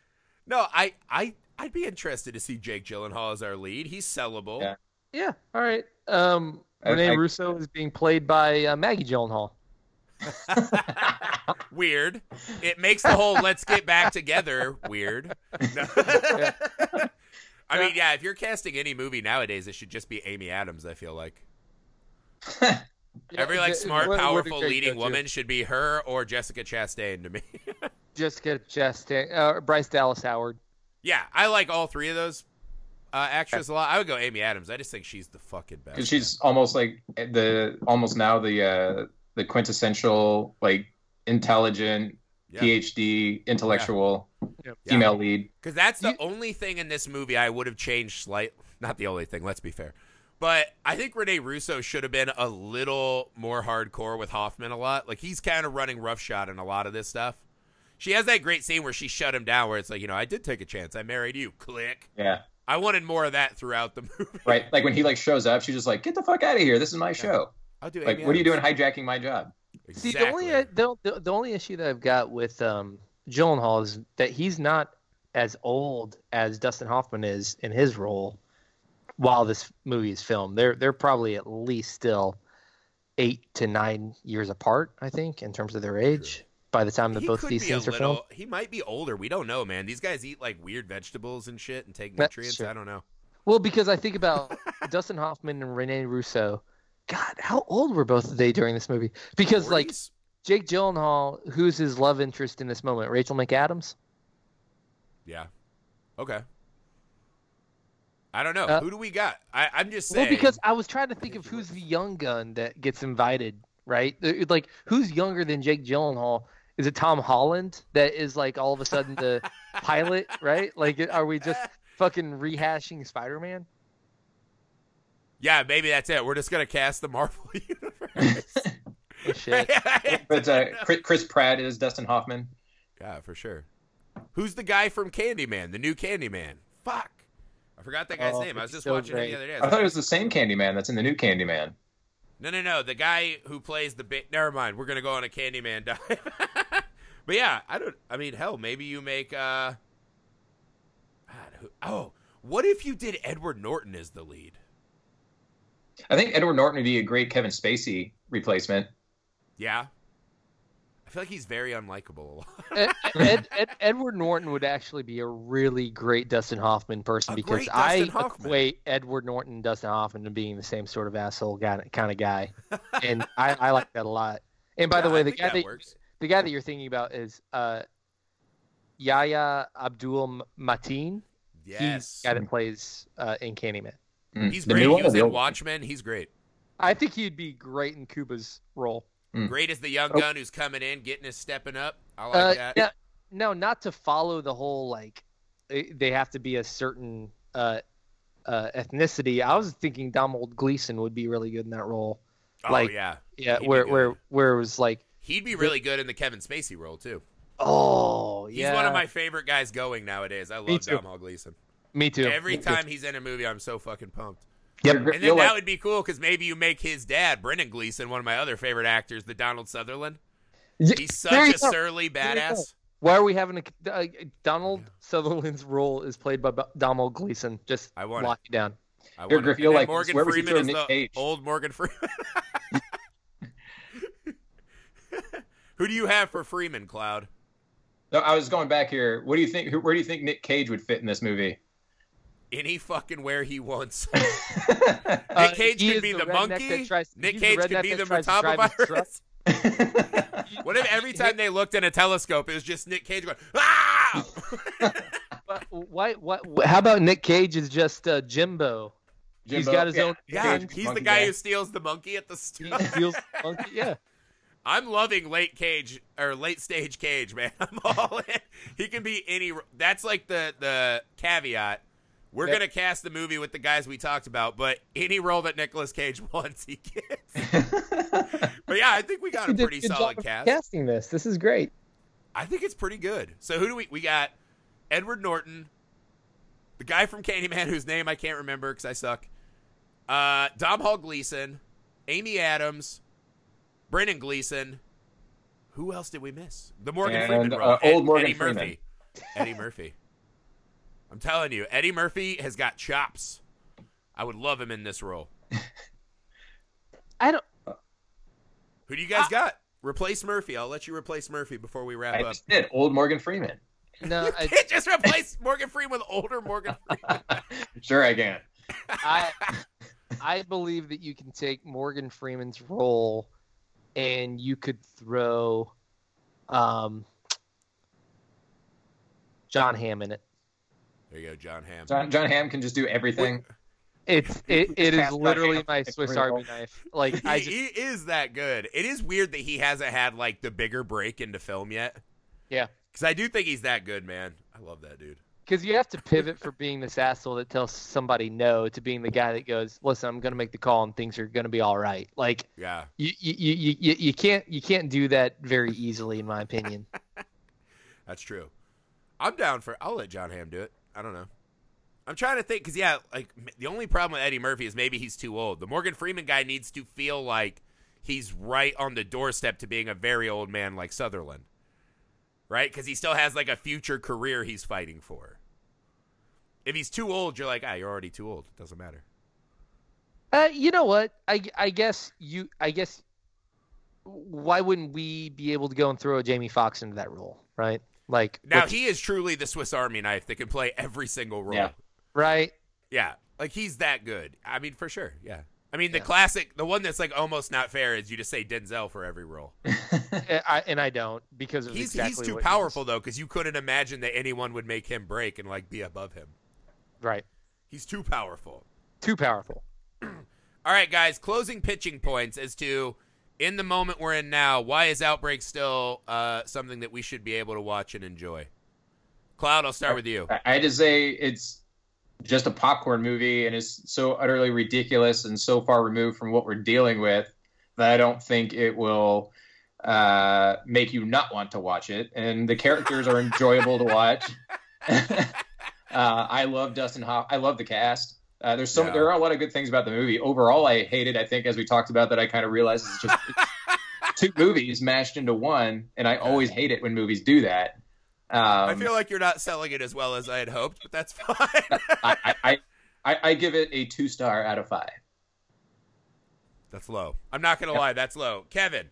No, I, I, I'd be interested to see Jake Gyllenhaal as our lead. He's sellable. Yeah. Yeah. All right. Um, I- Rene I- Russo is being played by uh, Maggie Gyllenhaal. weird. It makes the whole "let's get back together" weird. No. I mean, yeah, if you're casting any movie nowadays, it should just be Amy Adams. I feel like every like smart, what- what powerful did Greg leading go to? woman should be her or Jessica Chastain to me. Jessica Chastain, uh, Bryce Dallas Howard. yeah, I like all three of those uh, actresses a lot. I would go Amy Adams. I just think she's the fucking best. because she's almost like the almost now the uh, the quintessential like intelligent Yeah. PhD intellectual Yep. Yeah. female lead. Because that's the You- only thing in this movie I would have changed slight. Not the only thing, let's be fair. But I think Rene Russo should have been a little more hardcore with Hoffman a lot. Like he's kind of running roughshod in a lot of this stuff. She has that great scene where she shut him down where it's like, you know, I did take a chance. I married you. Click. Yeah, I wanted more of that throughout the movie. right. Like when he like shows up, she's just like, "Get the fuck out of here! This is my show." I'll do it. Like, Amy what are you doing hijacking my job? See, the only uh, the, the the only issue that I've got with um, Gyllenhaal is that he's not as old as Dustin Hoffman is in his role while this movie is filmed. They're they're probably at least still eight to nine years apart, I think, in terms of their age. By the time that he both these scenes are little, filmed, He might be older. We don't know, man. These guys eat like weird vegetables and shit and take nutrients. I don't know. well, because I think about Dustin Hoffman and Rene Russo. God, how old were both of they during this movie? Because like Jake Gyllenhaal, who's his love interest in this moment? Rachel McAdams. Yeah. Okay. I don't know. Uh, Who do we got? I, I'm just saying. Well, because I was trying to think of who's the young gun that gets invited, right? Like, who's younger than Jake Gyllenhaal? Is it Tom Holland that is like all of a sudden the pilot, right? Like, are we just fucking rehashing Spider-Man? yeah, maybe that's it. We're just gonna cast the Marvel universe. Shit. But uh, Chris, Chris Pratt is Dustin Hoffman. yeah, for sure. Who's the guy from Candyman? The new Candyman. Fuck. I forgot that guy's Oh, name. I was just so watching it the other day. I I thought like, it was the same Candyman that's in the new Candyman. No, no, no. The guy who plays the big. Never mind. We're gonna go on a Candyman dive. but yeah, I don't. I mean, hell, maybe you make. uh God, who, Oh, what if you did Edward Norton as the lead? I think Edward Norton would be a great Kevin Spacey replacement. Yeah. I feel like he's very unlikable. Ed, Ed, Ed, Edward Norton would actually be a really great Dustin Hoffman person A because I Dustin Hoffman. equate Edward Norton and Dustin Hoffman to being the same sort of asshole guy, kind of guy, and I, I like that a lot. And by the way, I the guy that that, works. the guy that you're thinking about is uh, Yahya Abdul Mateen. He's Yes. the guy that plays uh, in Candyman. Mm. He's The great. new He one was in? Watchmen. He's great. I think he'd be great in Cuba's role. Hmm. Great as the young Oh. gun who's coming in, getting his stepping up. I like Uh, that. yeah, no, not to follow the whole like eh, they have to be a certain uh, uh, ethnicity. I was thinking Domhnall Gleeson would be really good in that role. oh like- yeah. Yeah, He'd where where where it was like, He'd be really good in the Kevin Spacey role too. oh He's yeah, he's one of my favorite guys going nowadays. I love too. Domhnall Gleeson. me too. Every Me too. time he's in a movie, I'm so fucking pumped. Yep. And then Feel that like- would be cool because maybe you make his dad, Brendan Gleeson, one of my other favorite actors, the Donald Sutherland. He's such a go. surly badass. Why are we having a uh, Donald Sutherland's role is played by B- Donald Gleason? Just I want it. lock it down. I Here, want Griff, it. you'll And then like. Morgan Where Freeman is the Cage? old Morgan Freeman. Who do you have for Freeman, Cloud? No, I was going back here. What do you think? Where do you think Nick Cage would fit in this movie? Any fucking where he wants. Uh, Nick Cage he could be the, redneck monkey. tries- Nick the Cage could be the that tries to drive Motaba his truck. virus. What if every time they looked in a telescope, it was just Nick Cage going, ah! But why? What? How about Nick Cage is just uh, Jimbo? He's Jimbo, got his yeah. own. yeah, Cage, he's the guy guy. who steals the monkey at the He store. steals monkey. Yeah. I'm loving late Cage or late stage Cage, man. I'm all in. He can be any. That's like the the caveat We're Yep. gonna cast the movie with the guys we talked about, but any role that Nicolas Cage wants, he gets. but yeah, I think we got a pretty good solid cast. casting this. This is great. I think it's pretty good. So who do we we got? Edward Norton, the guy from Candyman whose name I can't remember because I suck. Uh, Domhnall Gleeson, Amy Adams, Brendan Gleeson. Who else did we miss? The Morgan And, Freeman uh, role. old Morgan Eddie Freeman. Murphy. Eddie Murphy. I'm telling you, Eddie Murphy has got chops. I would love him in this role. I don't. Who do you guys got? Replace Murphy. I'll let you replace Murphy before we wrap I up. just did. Old Morgan Freeman. No, I, Can't just replace Morgan Freeman with older Morgan Freeman. Sure, I can. I I believe that you can take Morgan Freeman's role and you could throw um Jon Hamm in it. There you go, Jon Hamm. John, Jon Hamm can just do everything. It's it, it is literally my Swiss Army knife. Like I he, just he is that good. It is weird that he hasn't had like the bigger break into film yet. Yeah. Because I do think he's that good, man. I love that dude. because you have to pivot from being this asshole that tells somebody no to being the guy that goes, "Listen, I'm going to make the call and things are going to be all right." Like Yeah. you, you, you, you, you can't you can't do that very easily, in my opinion. That's true. I'm down for. I'll let Jon Hamm do it. I don't know. I'm trying to think because yeah, like the only problem with Eddie Murphy is maybe he's too old. The Morgan Freeman guy needs to feel like he's right on the doorstep to being a very old man like Sutherland, right? Because he still has like a future career he's fighting for. If he's too old, you're like, ah, you're already too old. It doesn't matter. Uh, you know what? I, I guess you. I guess why wouldn't we be able to go and throw a Jamie Foxx into that role, right? Like Now what's- he is truly the Swiss Army knife that can play every single role. Yeah. right? Yeah, like he's that good. I mean, for sure. Yeah. I mean, the Yeah. classic, the one that's like almost not fair is you just say Denzel for every role. And I, and I don't because of He's exactly he's too what he powerful though, because you couldn't imagine that anyone would make him break and like be above him. Right, He's too powerful. too powerful. All right, guys, closing pitching points as to in the moment we're in now. Why is Outbreak still uh, something that we should be able to watch and enjoy? Cloud, I'll start with you. I- had to say it's just a popcorn movie and it's so utterly ridiculous and so far removed from what we're dealing with that I don't think it will uh, make you not want to watch it. And the characters are enjoyable to watch. uh, I love Dustin Hoff. I love the cast. Uh, there's so Yeah. there are a lot of good things about the movie. Overall, I hate it. I think as we talked about that, I kind of realized it's just two movies mashed into one, and I always hate it when movies do that. Um, I feel like you're not selling it as well as I had hoped, but that's fine. I, I, I, I, I give it a two star out of five. that's low. I'm not gonna lie, that's low. Kevin,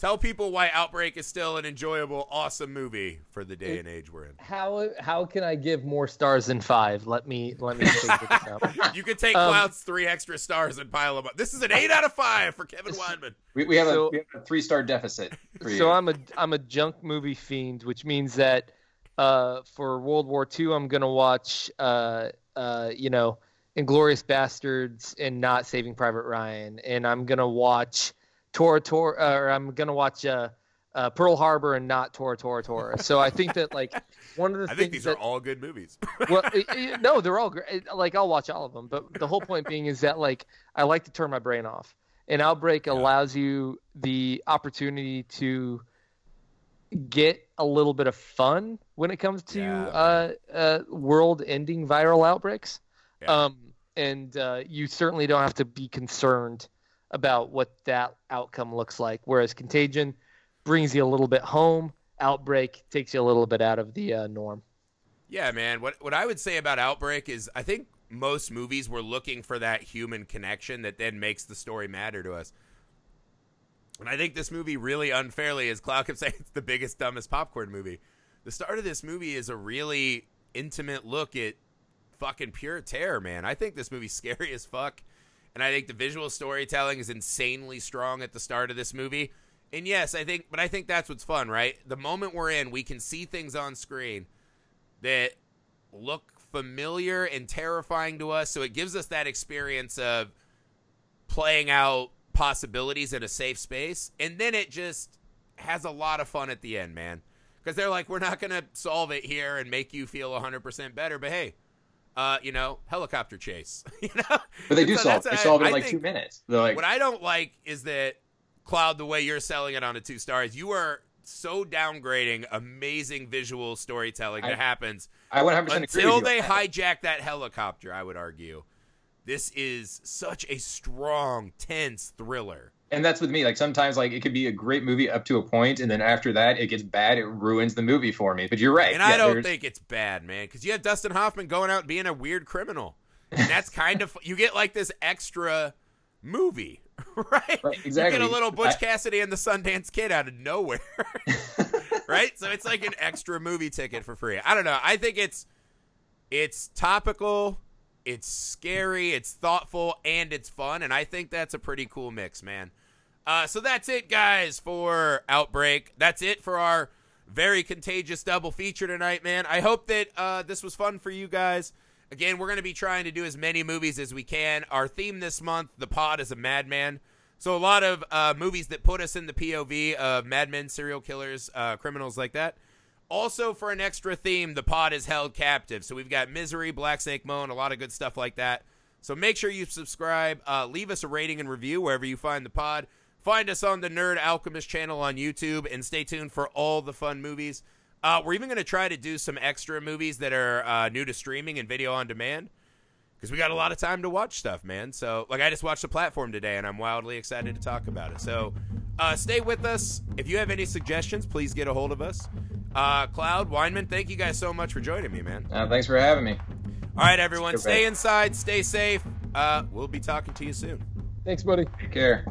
tell people why Outbreak is still an enjoyable, awesome movie for the day and age we're in. How how can I give more stars than five? Let me let me figure this out. You could take Um, Cloud's three extra stars and pile them up. This is an eight out of five for Kevin Weinman. We, we have So- a, we have a three star deficit for you. So I'm a I'm a junk movie fiend, which means that uh, for World War II, I'm gonna watch uh, uh, you know Inglorious Bastards and not Saving Private Ryan, and I'm gonna watch Tora Tora, uh, or I'm gonna watch uh, uh, Pearl Harbor and not Tora Tora Tora. So I think that like one of the things I things think these that are all good movies. well, i- i- no, they're all great. Like I'll watch all of them, but the whole point being is that like I like to turn my brain off. And Outbreak Yeah. allows you the opportunity to get a little bit of fun when it comes to Yeah. uh, uh, world-ending viral outbreaks. Yeah. Um, and uh, you certainly don't have to be concerned about what that outcome looks like. Whereas Contagion brings you a little bit home. Outbreak takes you a little bit out of the uh, norm. Yeah, man. What what I would say about Outbreak is I think most movies were looking for that human connection that then makes the story matter to us. And I think this movie really unfairly, as Cloud kept saying, it's the biggest, dumbest popcorn movie. The start of this movie is a really intimate look at fucking pure terror, man. I think this movie's scary as fuck. And I think the visual storytelling is insanely strong at the start of this movie. And yes, I think, but I think that's what's fun, right? The moment we're in, we can see things on screen that look familiar and terrifying to us. So it gives us that experience of playing out possibilities in a safe space. And then it just has a lot of fun at the end, man. Because they're like, we're not going to solve it here and make you feel 100% better. But hey, uh, you know, helicopter chase. you know, But they do So solve. They solve it I in like two minutes. They're like, what I don't like is that Cloud, the way you're selling it on a two stars, you are so downgrading amazing visual storytelling that I- happens I 100 percent agree until they hijack that helicopter. I would argue this is such a strong, tense thriller. And that's with me. Like sometimes, like it could be a great movie up to a point, and then after that, it gets bad. It ruins the movie for me. But you're right. And I don't there's- think it's bad, man, because you have Dustin Hoffman going out and being a weird criminal, and that's kind of you get like this extra movie, right? Right, You exactly. get a little Butch I- Cassidy and the Sundance Kid out of nowhere, right? So it's like an extra movie ticket for free. I don't know. I think it's it's topical, it's scary, it's thoughtful, and it's fun, and I think that's a pretty cool mix, man. Uh, so that's it, guys, for Outbreak. That's it for our very contagious double feature tonight, man. I hope that uh, this was fun for you guys. Again, we're going to be trying to do as many movies as we can. Our theme this month, the pod, is a madman. So a lot of uh, movies that put us in the POV of madmen, serial killers, uh, criminals like that. Also, for an extra theme, the pod is held captive. So we've got Misery, Black Snake Moan, a lot of good stuff like that. So make sure you subscribe. Uh, leave us a rating and review wherever you find the pod. Find us on the Nerd Alchemist channel on YouTube and stay tuned for all the fun movies. Uh, we're even going to try to do some extra movies that are uh, new to streaming and video on demand because we got a lot of time to watch stuff, man. So, like, I just watched the platform today and I'm wildly excited to talk about it. So, uh, stay with us. If you have any suggestions, please get a hold of us. Uh, Cloud, Weinman, thank you guys so much for joining me, man. Uh, thanks for having me. All right, everyone, stay inside, stay safe. Uh, we'll be talking to you soon. Thanks, buddy. Take care.